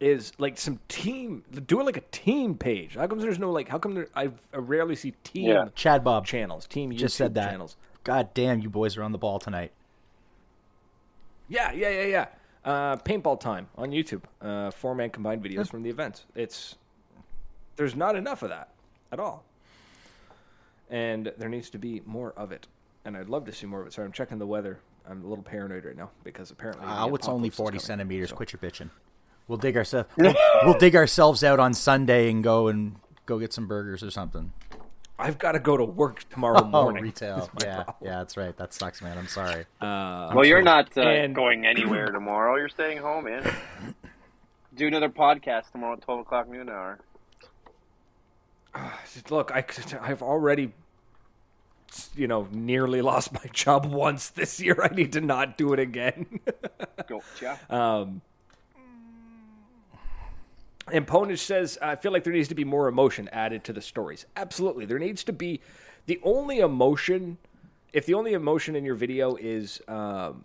is like some team doing like a team page. How come there's no like? How come there? I, I rarely see team Yeah. Chad Bob channels, team YouTube just said that. channels. God damn, you boys are on the ball tonight. Yeah, yeah, yeah, yeah. Uh, paintball time on YouTube. Uh, four man combined videos from the events. It's there's not enough of that at all, and there needs to be more of it. And I'd love to see more of it. Sorry, I'm checking the weather. I'm a little paranoid right now because apparently the Oh, it's only forty coming, centimeters. so- Quit your bitching. We'll dig ourselves. (laughs) We'll, we'll dig ourselves out on Sunday and go and go get some burgers or something. I've got to go to work tomorrow (laughs) Oh, morning. retail. Yeah, problem. yeah, that's right. That sucks, man. I'm sorry. Well, you're not uh, And- going anywhere tomorrow. You're staying home, man. (laughs) Do another podcast tomorrow at 12 o'clock noon hour. (sighs) Look, I, I've already, you know, nearly lost my job (laughs) once this year. I need to not do it again. (laughs) Gotcha. Um, and Ponish says, I feel like there needs to be more emotion added to the stories. Absolutely. There needs to be the only emotion, if the only emotion in your video is, um,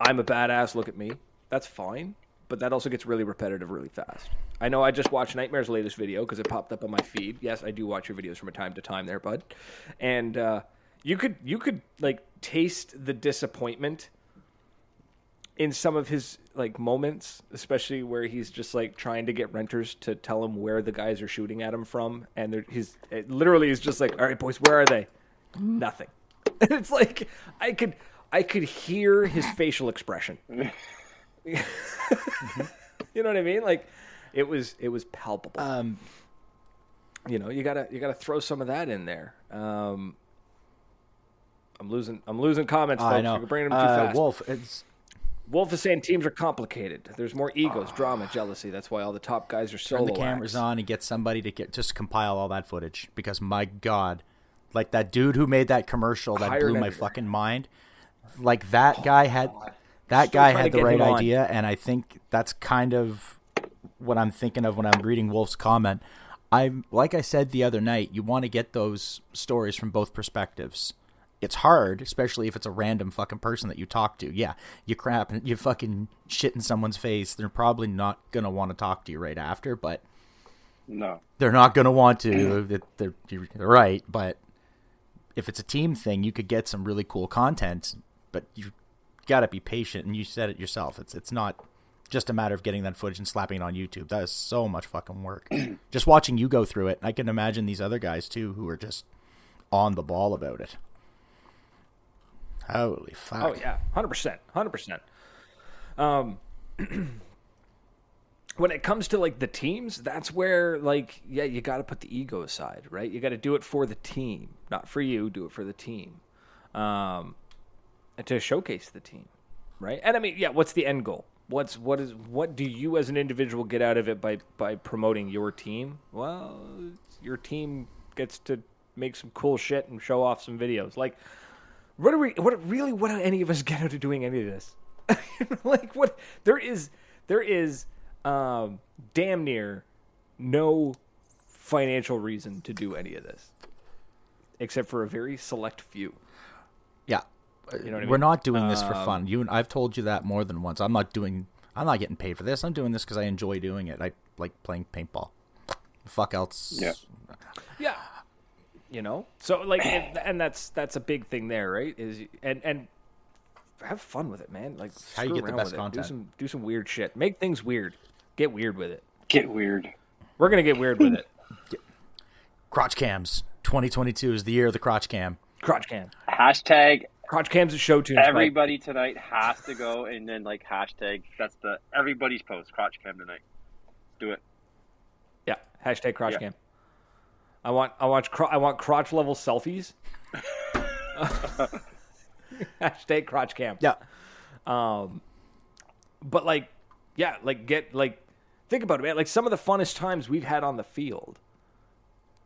I'm a badass, look at me, that's fine. But that also gets really repetitive really fast. I know I just watched Nightmare's latest video because it popped up on my feed. Yes, I do watch your videos from time to time there, bud. And uh, you could you could like taste the disappointment in some of his like moments, especially where he's just like trying to get renters to tell him where the guys are shooting at him from, and he's it literally is just like, "All right, boys, where are they?" Nothing. (laughs) It's like I could I could hear his facial expression. (laughs) (laughs) you know what I mean? Like it was it was palpable. Um, you know, you gotta you gotta throw some of that in there. Um, I'm losing I'm losing comments. Folks. I know. You're bringing them too Uh, fast. Wolf, it's Wolf is saying teams are complicated. There's more egos, drama, jealousy. That's why all the top guys are solo. turn the cameras acts. on and get somebody to get just compile all that footage because my god, like that dude who made that commercial that Hire blew my fucking mind. Like that guy had that Still guy had the right him on. idea, and I think that's kind of what I'm thinking of when I'm reading Wolf's comment. I'm like I said the other night, you want to get those stories from both perspectives. It's hard, especially if it's a random fucking person that you talk to. Yeah, you crap, and you fucking shit in someone's face. They're probably not gonna want to talk to you right after, but No. they're not going to want to. They're, they're, you're right, but if it's a team thing, you could get some really cool content. But you got to be patient, and you said it yourself. It's it's not just a matter of getting that footage and slapping it on YouTube. That is so much fucking work. (clears throat) just watching you go through it, I can imagine these other guys too who are just on the ball about it. Holy fuck! Oh yeah, hundred percent, hundred percent. Um, (clears throat) when it comes to like the teams, that's where like yeah, you got to put the ego aside, right? You got to do it for the team, not for you. Do it for the team, um, to showcase the team, right? And I mean, yeah, what's the end goal? What's what is what do you as an individual get out of it by by promoting your team? Well, your team gets to make some cool shit and show off some videos. Like, what are we? What really? What do any of us get out of doing any of this? (laughs) like, what? There is there is um, damn near no financial reason to do any of this, except for a very select few. Yeah, You know what we're mean? not doing this for um, fun. You and I've told you that more than once. I'm not doing. I'm not getting paid for this. I'm doing this because I enjoy doing it. I like playing paintball. Fuck else. Yeah. Yeah. You know, so like, and, and that's that's a big thing there, right? Is and and have fun with it, man. Like, How you get the best with it. content. Do some do some weird shit. Make things weird. Get weird with it. Get weird. We're gonna get weird with it. (laughs) Crotch cams. 2022 is the year of the crotch cam. Crotch cam. Hashtag Crotch cams at show tunes. Mike. everybody tonight has to go and then like hashtag that's the everybody's post crotch cam tonight. Do it. Yeah. Hashtag crotch Yeah. cam. I want I want cro- I want crotch level selfies. (laughs) (laughs) Hashtag crotch cam. Yeah. Um, But like, yeah, like get like think about it, man. Like some of the funnest times we've had on the field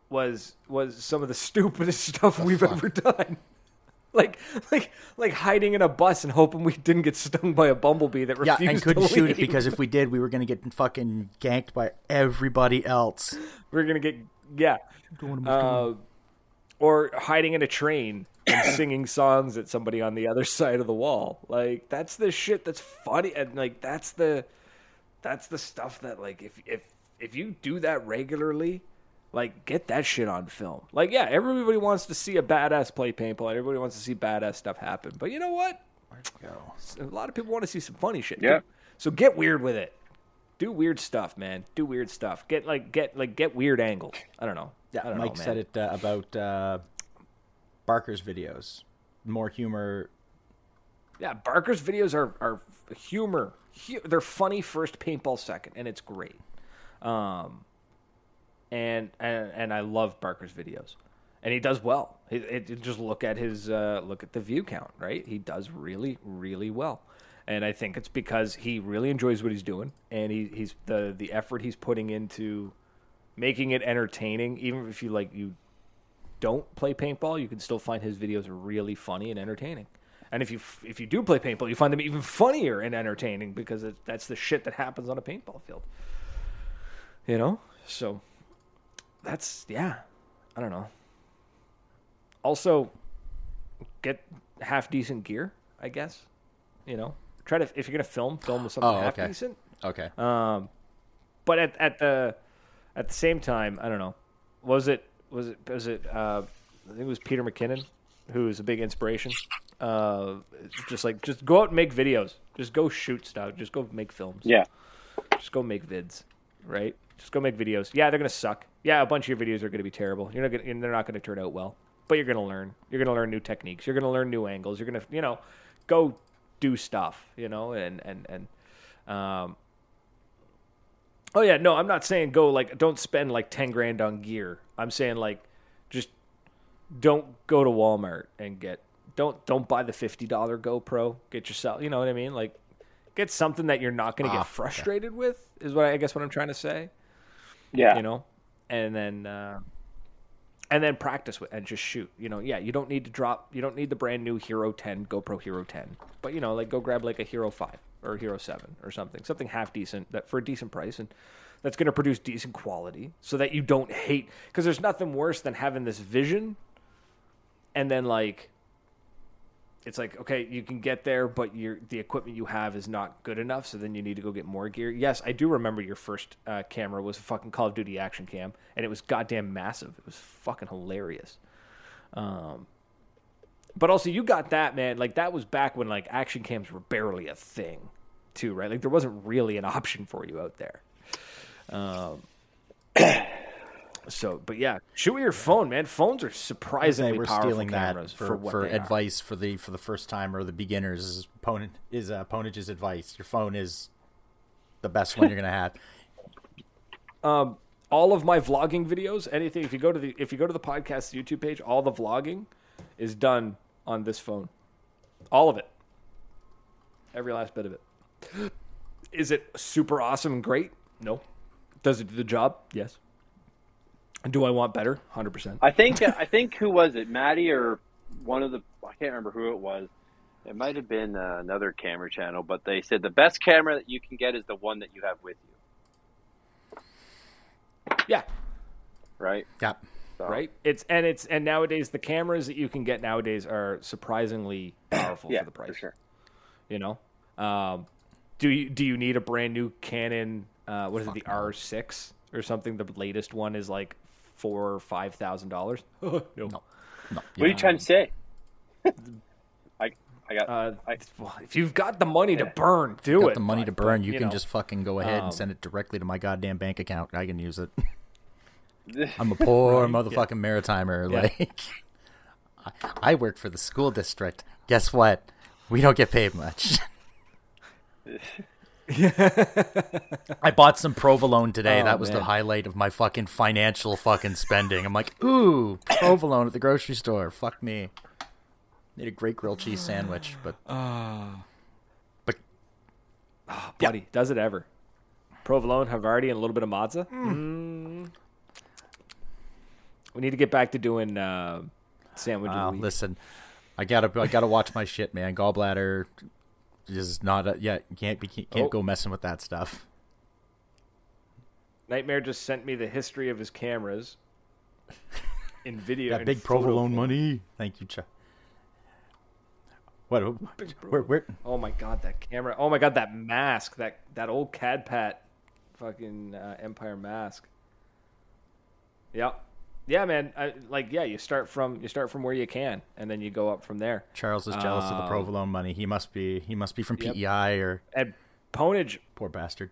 was was some of the (laughs) stupidest stuff we've ever done. Like like like hiding in a bus and hoping we didn't get stung by a bumblebee that refused Yeah, and couldn't to shoot it because if we did, we were going to get fucking ganked by everybody else. we're gonna get yeah. Uh, or hiding in a train and (coughs) singing songs at somebody on the other (laughs) side of the wall. Like that's the shit that's funny and like that's the that's the stuff that like if if if you do that regularly, like get that shit on film. Like yeah, everybody wants to see a badass play paintball. Everybody wants to see badass stuff happen. But you know what? A lot of people want to see some funny shit. Yeah. too. So get weird with it. Do weird stuff, man. Do weird stuff. Get like get like get weird angles. I don't know. I Yeah, don't Mike know, said it uh, about uh, Barker's videos. More humor. Yeah, Barker's videos are are humor. Hu- they're funny first, paintball second, and it's great. Um, and and and I love Barker's videos, and he does well. It, just look at his uh, look at the view count, right? He does really really well, and I think it's because he really enjoys what he's doing, and he he's the the effort he's putting into making it entertaining. Even if you like you don't play paintball, you can still find his videos really funny and entertaining. And if you if you do play paintball, you find them even funnier and entertaining because it, that's the shit that happens on a paintball field. You know, so that's yeah. I don't know. Also, get half decent gear. I guess. You know, try to if you're gonna film, film with something Oh, half okay. decent. Okay. Um, but at at the at the same time, I don't know. Was it was it was it? Uh, I think it was Peter McKinnon, who is a big inspiration. Uh, just like just go out and make videos. Just go shoot stuff. Just go make films. Yeah. Just go make vids. Right. Just go make videos. Yeah, they're gonna suck. Yeah, a bunch of your videos are gonna be terrible. You're not gonna. They're not gonna turn out well. But you're gonna learn. You're gonna learn new techniques. You're gonna learn new angles. You're gonna you know go do stuff. You know and and and um, Oh yeah, no, I'm not saying go like don't spend like ten grand on gear. I'm saying like just don't go to Walmart and get don't don't buy the fifty dollar GoPro. Get yourself, you know what I mean? Like get something that you're not going to Ah, get frustrated with. Is what I, I guess what I'm trying to say. Yeah. You know, and then uh, and then practice with and just shoot. You know, yeah, you don't need to drop. You don't need the brand new Hero 10 GoPro Hero 10, but you know, like go grab like a Hero 5 or Hero 7 or something, something half decent that for a decent price and that's going to produce decent quality, so that you don't hate. Because there's nothing worse than having this vision, and then like. It's like okay, you can get there, but your the equipment you have is not good enough. So then you need to go get more gear. Yes, I do remember your first uh, camera was a fucking Call of Duty action cam, and it was goddamn massive. It was fucking hilarious. Um, but also you got that man. Like that was back when like action cams were barely a thing. too, right? Like there wasn't really an option for you out there. Um, so, but yeah, shoot with your phone, man. Phones are surprisingly we're powerful stealing cameras that for, for, what for they are. advice for the for the first time or the beginners is opponent is uh, Ponage's advice. Your phone is the best one you're gonna have. (laughs) Um, all of my vlogging videos, anything. If you go to the if you go to the podcast YouTube page, all the vlogging is done on this phone. All of it, every last bit of it. (gasps) Is it super awesome and great? No. Does it do the job? Yes. Do I want better? Hundred percent. I think I think who was it, Maddie or one of the I can't remember who it was. It might have been uh, another camera channel, but they said the best camera that you can get is the one that you have with you, Yeah. right? Yeah. So, Right. It's and it's and nowadays the cameras that you can get nowadays are surprisingly (coughs) powerful Yeah, for the price. for sure. You know. Um, do you do you need a brand new Canon? Uh, what is it, the R six or something? The latest one is like four or five thousand dollars. (laughs) no. No. No. What are you trying to say? (laughs) I I got Uh, I, well, if you've got the money to burn, do got it. the money to burn, but, you, can know, just fucking go ahead um, and send it directly to my goddamn bank account. I can use it. (laughs) I'm a poor motherfucking maritimer. Yeah. Like, I, I work for the school district. Guess what? We don't get paid much. (laughs) I bought some provolone today. Oh, that was the highlight of my fucking financial fucking spending. I'm like, ooh, provolone at the grocery store. Fuck me. Made a great grilled cheese sandwich, but but buddy. Does it ever? Provolone, Havarti, and a little bit of Mazza. Mm. We need to get back to doing uh, sandwich. of the Wow, week. listen, I gotta I gotta watch my shit, man. Gallbladder is not a, yeah. Can't be can't Oh. go messing with that stuff. Nightmare just sent me the history of his cameras in (laughs) video. That big provolone money. Thank you, Chuck. What? Where? Where? Oh my god, that camera! Oh my god, that mask! That that old Cadpat, fucking uh, Empire mask. Yeah, yeah, man. I, like, yeah, you start from you start from where you can, and then you go up from there. Charles is jealous of the Um, provolone money. He must be. He must be from Yep. PEI or And Ponage, poor bastard.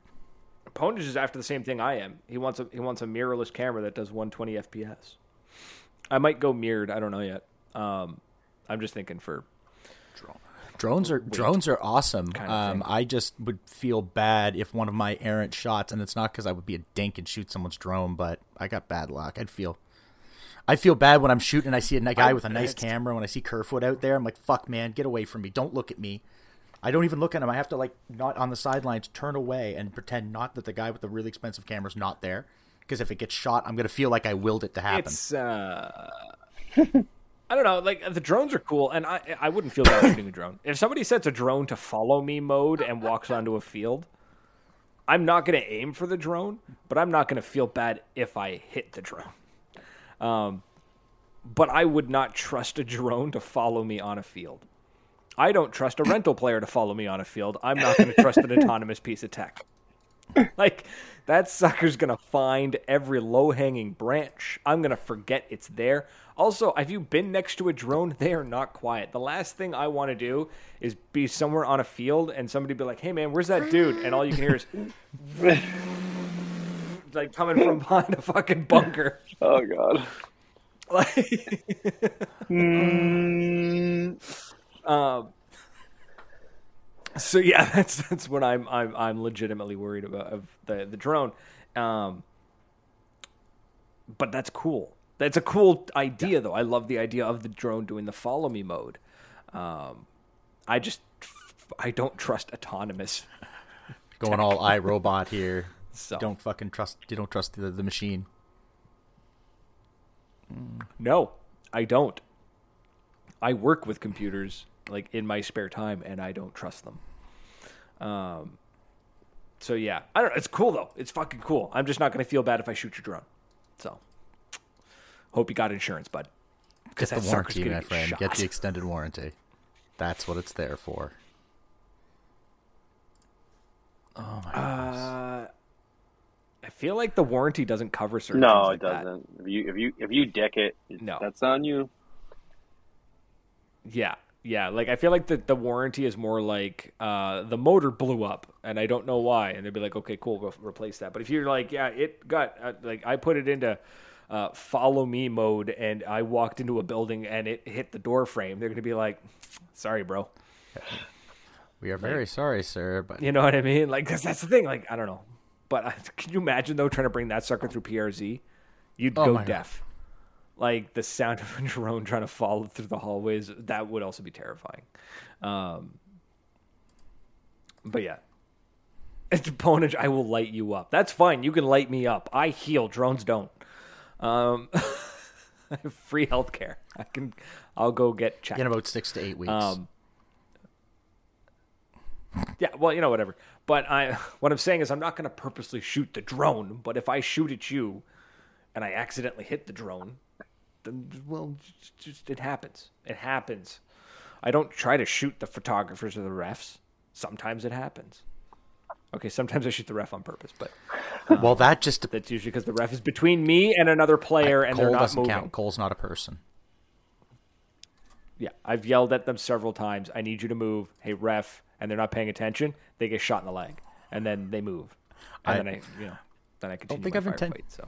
Ponage is after the same thing I am. He wants a he wants a mirrorless camera that does 120 FPS. I might go mirrored. I don't know yet. Um, I'm just thinking for Drones are drones are awesome. kind of Um. I just would feel bad if one of my errant shots, and it's not because I would be a dink and shoot someone's drone, but I got bad luck. I'd feel, I feel bad when I'm shooting and I see a guy with a nice camera. When I see Kerfoot out there, I'm like, "Fuck, man, get away from me! Don't look at me." I don't even look at him. I have to like not on the sidelines, turn away, and pretend not that the guy with the really expensive camera is not there. Because if it gets shot, I'm gonna feel like I willed it to happen. It's uh (laughs) I don't know, like the drones are cool and I I wouldn't feel bad (coughs) shooting a drone. If somebody sets a drone to follow me mode and walks onto a field, I'm not going to aim for the drone, but I'm not going to feel bad if I hit the drone. Um but I would not trust a drone to follow me on a field. I don't trust a rental player to follow me on a field. I'm not going to trust an autonomous piece of tech. Like that sucker's gonna find every low hanging branch. I'm gonna forget it's there. Also, have you been next to a drone? They are not quiet. The last thing I want to do is be somewhere on a field and somebody be like, "Hey man, where's that dude?" And all you can hear is (laughs) like coming from (laughs) behind a fucking bunker. oh god. (laughs) Like, um, so yeah, (laughs) that's that's what I'm I'm I'm legitimately worried about of the the drone. Um, but that's cool. That's a cool idea, though. I love the idea of the drone doing the follow me mode. Um, I just I don't trust autonomous. Going all iRobot here. So Don't fucking trust. You don't trust the, the machine. No, I don't. I work with computers like in my spare time, and I don't trust them. Um. So yeah, I don't. It's cool though. It's fucking cool. I'm just not gonna feel bad if I shoot your drone. So, hope you got insurance, bud. Get the warranty, my friend. Get the (laughs) extended warranty. That's what it's there for. Oh my goodness. I feel like the warranty doesn't cover certain. No, things it like that. doesn't. If you if you if you dick it, No. that's on you. Yeah, Yeah, like I feel like the, the warranty is more like uh, the motor blew up and I don't know why, and they'd be like, okay, cool, we'll replace that. But if you're like, yeah, it got uh, like I put it into uh, follow me mode and I walked into a building and it hit the door frame, they're gonna be like, sorry, bro. (laughs) We are very sorry, sir, but You know what I mean? Like, cause that's the thing. Like, I don't know, but (laughs) can you imagine though trying to bring that sucker through PRZ? You'd Oh go my God. deaf. Like the sound (laughs) of a drone trying to follow through the hallways, that would also be terrifying. Um, but yeah, (laughs) it's opponent. I will light you up. That's fine. You can light me up. I heal. Drones don't. Um, I have free healthcare. I can. I'll go get checked. in about six to eight weeks. Um, yeah, well, you know, whatever. But I, (laughs) what I'm saying is, I'm not going to purposely shoot the drone. But if I shoot at you, and I accidentally hit the drone, then well, just, just it happens. It happens. I don't try to shoot the photographers or the refs. Sometimes it happens. Okay, sometimes I shoot the ref on purpose, but um, well, that just that's usually because the ref is between me and another player, and Cole they're not doesn't moving. count. Cole's not a person. Yeah, I've yelled at them several times. I need you to move. Hey, ref, and they're not paying attention. They get shot in the leg, and then they move, and I- then I, you know, then I continue think my I've inten-. So,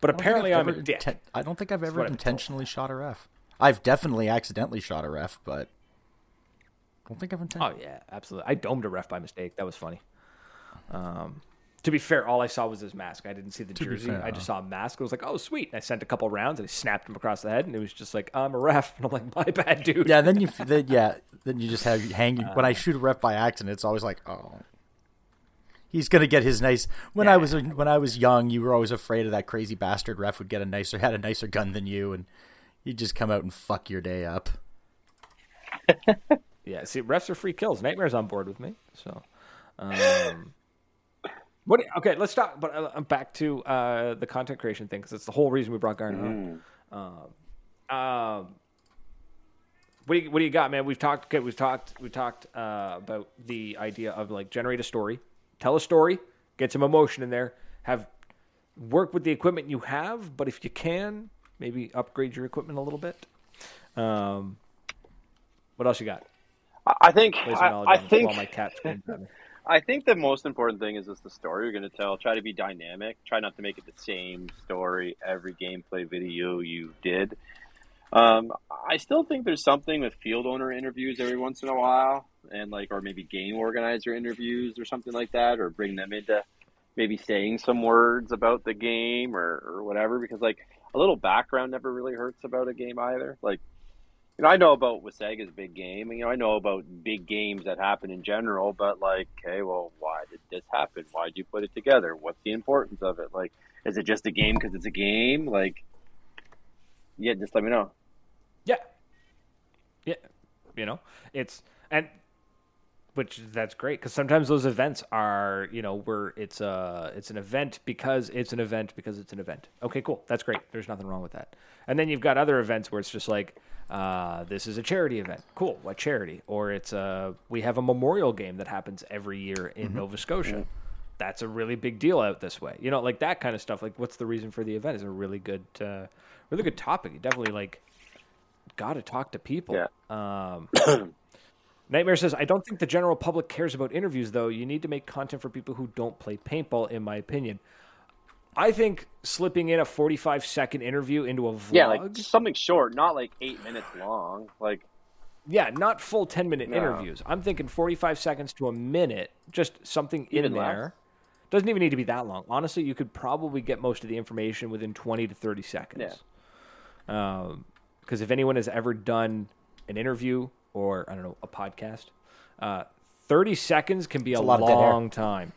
but I apparently I'm a dick. inten- I don't think I've ever intentionally shot a ref. I've definitely accidentally shot a ref, but I don't think I've intentionally. Oh yeah, absolutely. I domed a ref by mistake. That was funny. Um, to be fair, all I saw was his mask. I didn't see the be jersey. fair, I just saw a mask. I was like, oh sweet. And I sent a couple rounds and I snapped him across the head, and it was just like, I'm a ref. (laughs) And I'm like, my bad, dude. Yeah, then you then, yeah, then you just have you hang. when Uh. I shoot a ref by accident, it's always like, oh, he's gonna get his nice. When I was when I was young, you were always afraid of that crazy bastard ref would get a nicer had a nicer gun than you, and he'd just come out and fuck your day up. (laughs) Yeah, see, refs are free kills. Nightmare's on board with me. So, um, what? Okay, let's talk. But uh, I'm back to uh, the content creation thing because it's the whole reason we brought Garner on. Um, um, what do you What do you got, man? We've talked. Okay, we've talked. We talked uh, about the idea of like generate a story, tell a story, get some emotion in there, have work with the equipment you have, but if you can, maybe upgrade your equipment a little bit. Um, what else you got? I- think I, I think my cat screams at me. I think the most important thing is just the story you're going to tell. Try to be dynamic. Try not to make it the same story every gameplay video you did. Um, I still think there's something with field owner interviews every once in a while, and like, or maybe game organizer interviews or something like that, or bring them into maybe saying some words about the game or, or whatever. Because like a little background never really hurts about a game either. Like you know, I know about Wasaga's big game. You know, I know about big games that happen in general, but like, okay, well, why did this happen? Why did you put it together? What's the importance of it? Like, is it just a game because it's a game? Like, yeah, just let me know. Yeah. Yeah. You know, it's, and, which that's great because sometimes those events are, you know, where it's a, it's an event because it's an event because it's an event. Okay, cool. That's great. There's nothing wrong with that. And then you've got other events where it's just like, uh, this is a charity event. Cool. What charity? Or it's a, we have a memorial game that happens every year in Nova Scotia. That's a really big deal out this way. You know, like that kind of stuff. Like, what's the reason for the event? Is a really good, uh, really good topic. You definitely like got to talk to people. Yeah. Um, (clears throat) Nightmare says, I don't think the general public cares about interviews, though. You need to make content for people who don't play paintball, in my opinion. I think slipping in a 45 second interview into a vlog, Yeah, like something short, not like eight minutes long. Like, yeah, not full 10 minute No. interviews. I'm thinking 45 seconds to a minute, just something in Even less. there. Doesn't even need to be that long. Honestly, you could probably get most of the information within 20 to 30 seconds. Because if anyone has ever done an interview or, I don't know, a podcast, uh, 30 seconds can be a, a lot of long time.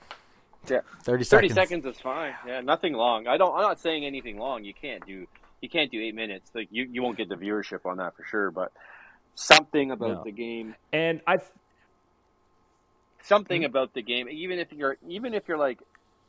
Yeah, 30 thirty seconds. seconds is fine. Yeah, nothing long. I don't. I'm not saying anything long. You can't do. You can't do eight minutes. Like you, you won't get the viewership on that for sure. But something about No. the game And I, something Mm-hmm. about the game even if you're even if you're like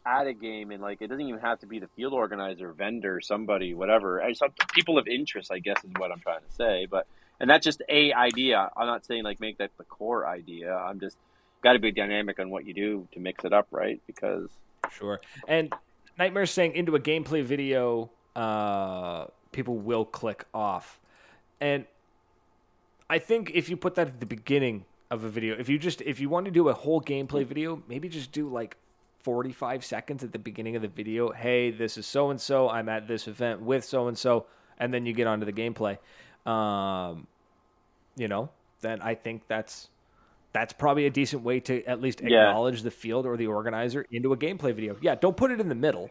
at a game and like it doesn't even have to be the field organizer vendor somebody whatever I, some people of interest i guess is what i'm trying to say but and that's just a idea i'm not saying like make that the core idea i'm just got to be dynamic on what you do to mix it up right because Sure. And Nightmare's saying into a gameplay video, uh, people will click off. And I think if you put that at the beginning of a video, if you just if you want to do a whole gameplay video, maybe just do like 45 seconds at the beginning of the video. Hey, this is so and so. I'm at this event with so and so, and then you get onto the gameplay. Um, you know, then I think that's that's probably a decent way to at least Yeah. acknowledge the field or the organizer into a gameplay video. Yeah, don't put it in the middle,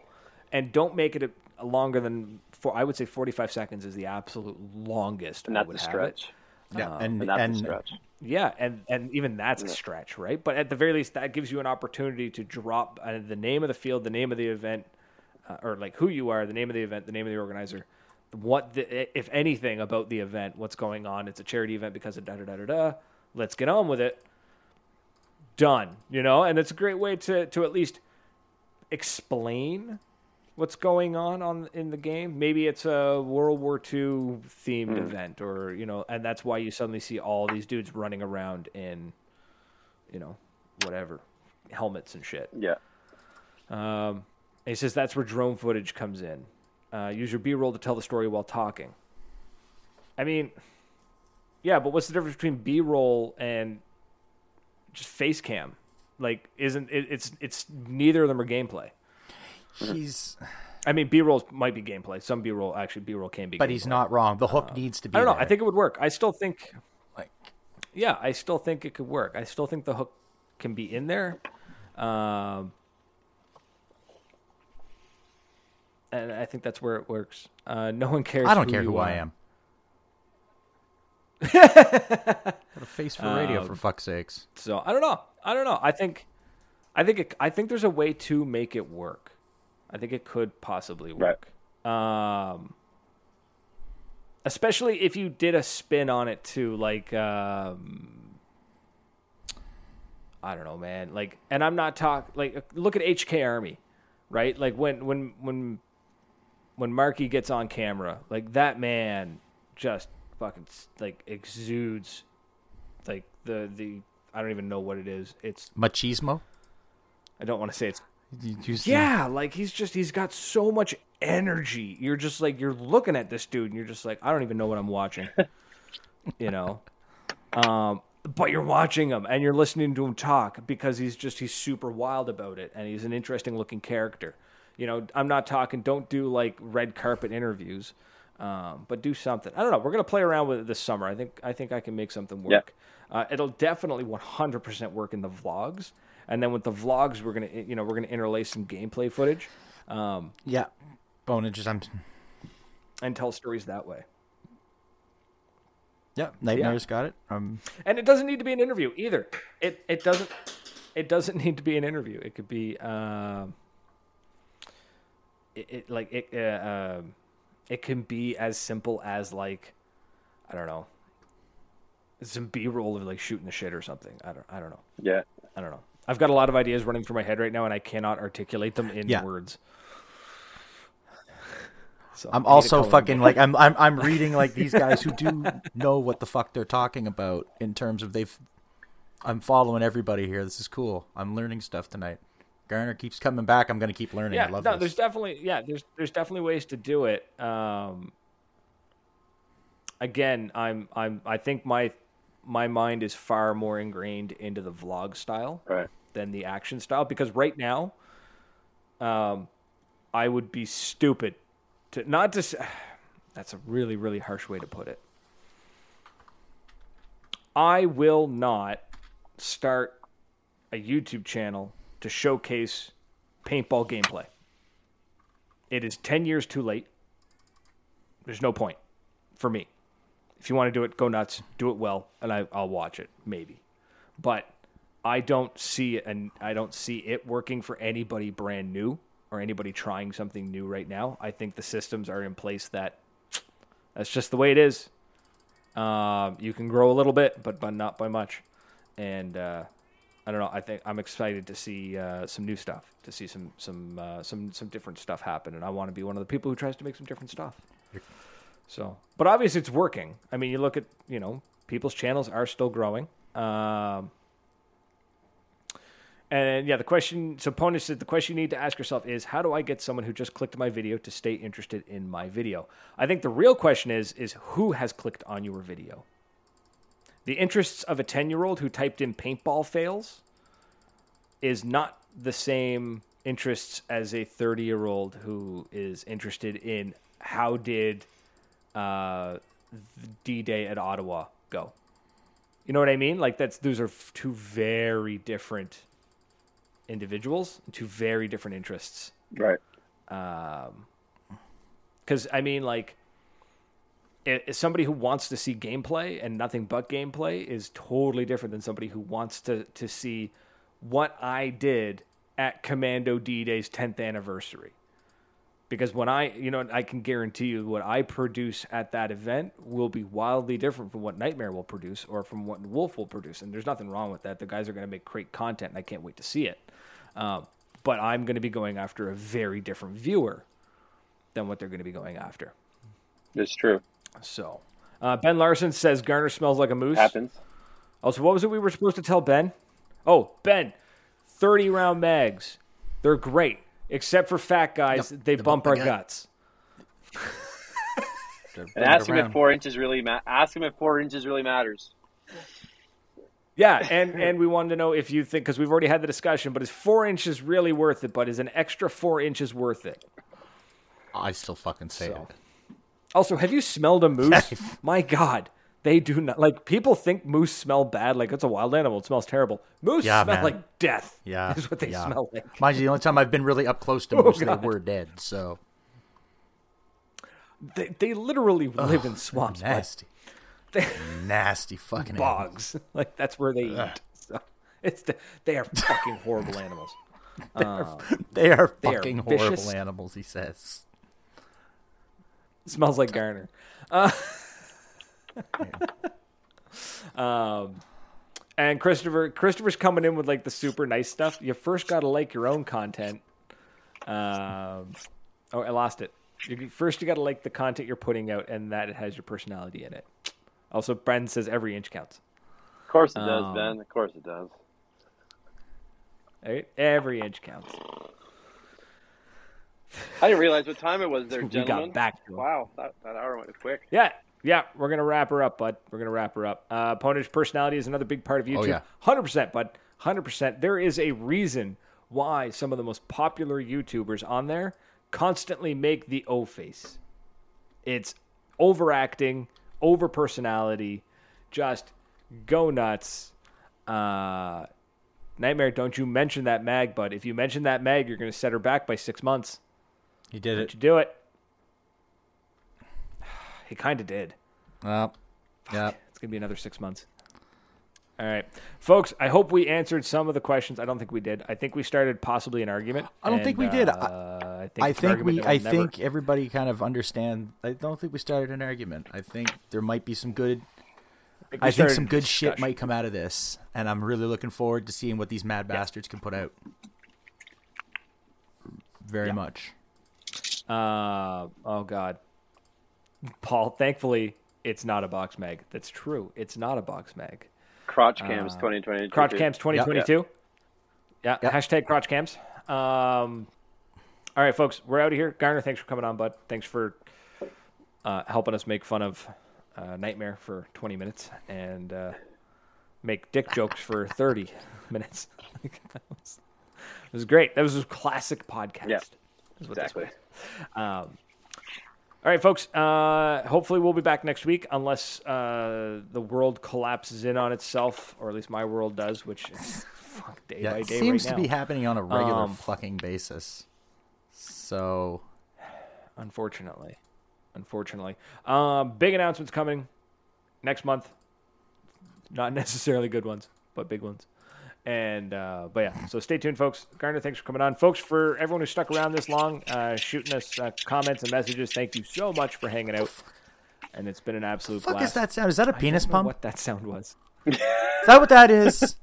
and don't make it a, longer than for. I would say 45 seconds is the absolute longest. And I that's a stretch. Yeah, and And that's and a stretch. Yeah, and and even that's a stretch, right? But at the very least, that gives you an opportunity to drop uh, the name of the field, the name of the event, uh, or like who you are, the name of the event, the name of the organizer, what the, if anything about the event, what's going on. It's a charity event because of da da da da da. Let's get on with it. Done. You know, and it's a great way to to at least explain what's going on on in the game. Maybe it's a World War II themed event, or you know, and that's why you suddenly see all these dudes running around in, you know, whatever helmets and shit. Yeah. Um, he says that's where drone footage comes in. Uh, use your B-roll to tell the story while talking. I mean, yeah, but what's the difference between B-roll and just face cam? Like, isn't it, it's it's neither of them are gameplay. he's I mean, B-roll might be gameplay. Some B-roll actually B-roll can be. but he's not wrong. The hook needs to be. I don't know. there. I think it would work. I still think, like yeah, I still think it could work. I still think the hook can be in there. Um, and I think that's where it works. Uh, no one cares. I don't care you who I am. (laughs) Got a face for radio, Um, for fuck's sakes. So I don't know. I don't know. I think, I think, it, I think there's a way to make it work. I think it could possibly Right. work. Um, especially if you did a spin on it too, like, um, I don't know, man. Like, and I'm not talk like look at HK Army, right? Like when when when when Marky gets on camera, like that man just fucking like exudes like the the I don't even know what it is. It's Machismo. I don't want to say it's yeah, like he's just he's got so much energy. You're just like you're looking at this dude and you're just like I don't even know what I'm watching. (laughs) you know. Um but you're watching him and you're listening to him talk because he's just he's super wild about it and he's an interesting looking character. You know, I'm not talking don't do like red carpet interviews. Um, but do something. I don't know. We're gonna play around with it this summer. I think I think I can make something Yeah. work. Uh, it'll definitely 100% work in the vlogs, and then with the vlogs, we're gonna you know we're gonna interlace some gameplay footage um, yeah. Bonage. I'm. and tell stories that way. Yeah, nightmares got it. Um, And it doesn't need to be an interview either. It it doesn't it doesn't (laughs) need to be an interview. It could be um, it, it like it uh, um, it can be as simple as like I don't know some B roll of like shooting the shit or something. I don't I don't know. Yeah. I don't know. I've got a lot of ideas running through my head right now, and I cannot articulate them in Yeah. words. So I'm I need a also fucking like I'm I'm I'm reading like these guys who do (laughs) know what the fuck they're talking about in terms of they've. I'm following everybody here. This is cool. I'm learning stuff tonight. Garner keeps coming back. I'm gonna keep learning. yeah. I love no, this. there's definitely yeah. There's there's definitely ways to do it. Um, again, I'm I'm I think my my mind is far more ingrained into the vlog style Right. than the action style because right now, um, I would be stupid to not to. (sighs) That's a really really harsh way to put it. I will not start a YouTube channel to showcase paintball gameplay. It is 10 years too late. There's no point for me. If you want to do it, go nuts, do it well, and I, I'll watch it, maybe. But I don't see and I don't see it working for anybody brand new or anybody trying something new right now. I think the systems are in place that that's just the way it is. Um, you can grow a little bit, but but not by much. And uh, I don't know. I think I'm excited to see uh, some new stuff, to see some some uh, some some different stuff happen, and I want to be one of the people who tries to make some different stuff. So, but obviously it's working. I mean, you look at you know people's channels are still growing. Um, and yeah, the question, so Ponish said the question you need to ask yourself is how do I get someone who just clicked my video to stay interested in my video? I think the real question is is who has clicked on your video? The interests of a 10 year old who typed in paintball fails is not the same interests as a 30 year old who is interested in how did uh, D Day at Ottawa go. You know what I mean? Like that's those are two very different individuals, two very different interests. Right. Because I mean, like, i- somebody who wants to see gameplay and nothing but gameplay is totally different than somebody who wants to to see what I did at Commando D Day's 10th anniversary. Because when I, you know, I can guarantee you what I produce at that event will be wildly different from what Nightmare will produce or from what Wolf will produce. And there's nothing wrong with that. The guys are going to make great content and I can't wait to see it. Um, but I'm going to be going after a very different viewer than what they're going to be going after. It's true. So, uh, Ben Larson says Garner smells like a moose. Happens. Also, what was it we were supposed to tell Ben? Oh, Ben, 30 round mags. They're great, except for fat guys. Yep, they they bump bump our gut. guts. (laughs) And ask him if four inches really ma- ask him if four inches really matters. Yeah, and and we wanted to know if you think because we've already had the discussion, but is four inches really worth it? But is an extra four inches worth it? I still fucking say So. it. Also, have you smelled a moose? (laughs) My God, they do not like people think moose smell bad, like it's a wild animal. It smells terrible. Moose Yeah, smell man. like death. Yeah, is what they yeah. smell like. Mind you, the only time I've been really up close to (laughs) Oh, moose, they were dead. So They, they literally live in swamps, nasty, (laughs) they, nasty fucking animals. bogs. Like that's where they eat. So it's the, they are fucking horrible animals. Uh, they are They are fucking vicious. horrible animals. He says. (laughs) smells like Garner. (laughs) Uh, (laughs) um, and Christopher, Christopher's coming in with like the super nice stuff. You first got to like your own content. Um, oh, I lost it. You, first, you got to like the content you're putting out, and that it has your personality in it. Also, Brendan says every inch counts. Of course it does, Um, Ben. Of course it does. Right? Every inch counts. I didn't realize what time it was there, (laughs) We gentlemen. got back to him. Wow, that, that hour went quick. Yeah, yeah, we're gonna wrap her up, bud. We're gonna wrap her up. Uh, opponent's personality is another big part of YouTube. yeah. Hundred percent, bud. Hundred percent. There is a reason why some of the most popular YouTubers on there constantly make the O face. It's overacting, over personality, just go nuts. Uh, Nightmare, don't you mention that mag, bud. If you mention that mag, you're gonna set her back by six months. He did Don't it. you do it? (sighs) He kind of did. Well, yeah. It's gonna be another six months. All right, folks. I hope we answered some of the questions. I don't think we did. I think we started possibly an argument. I don't think we did. I- Uh, I think, I think we. I never- think everybody kind of understand. I don't think we started an argument. I think there might be some good. we I think some good shit might come out of this, and I'm really looking forward to seeing what these mad bastards can put out. Very much. Uh, oh God, Paul. Thankfully, it's not a box mag. That's true. It's not a box mag. Crotch cams 2022. Uh, Crotch Camps 2022. Yeah. Yep. Hashtag Crotch cams. Um, all right, folks, we're out of here. Garner, thanks for coming on, bud. Thanks for uh, helping us make fun of uh, Nightmare for 20 minutes and uh, make dick jokes for 30 (laughs) minutes. (laughs) that was, it was great. That was a classic podcast. Yeah, is what this Exactly. all right, folks. Uh, hopefully, we'll be back next week, unless uh, the world collapses in on itself, or at least my world does, which is (laughs) fuck day Yeah, by it day seems right to now. be happening on a regular Um, fucking basis. So unfortunately, unfortunately, um, big announcements coming next month. Not (laughs) necessarily good ones, but big ones. And uh, but yeah, so stay tuned, folks. Garner, thanks for coming on, folks. For everyone who stuck around this long, uh, shooting us uh, comments and messages, thank you so much for hanging out. And it's been an absolute fuck blast. is that sound? Is that a I penis pump? What that sound was? Is that what that is?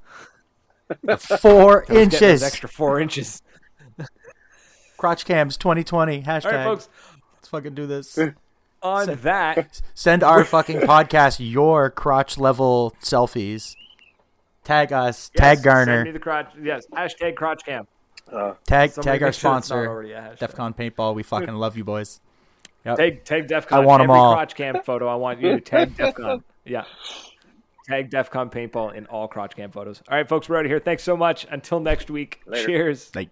(laughs) Four inches. extra four inches. (laughs) Crotch cams 2020 hashtag. All right, folks. Let's fucking do this. On that, Send our fucking podcast your crotch level selfies. Tag us. yes, tag Send me Garner. the crotch. Yes, hashtag crotch cam. Uh, Tag tag our sure sponsor. already a. DefCon Paintball. We fucking love you boys. Yep. Tag tag DefCon. I want 'em Every all. crotch cam photo. I want you to tag (laughs) DefCon. Yeah. Tag DEF CON Paintball in all crotch cam photos. All right, folks, we're out of here. Thanks so much. Until next week. Later. Cheers. Like.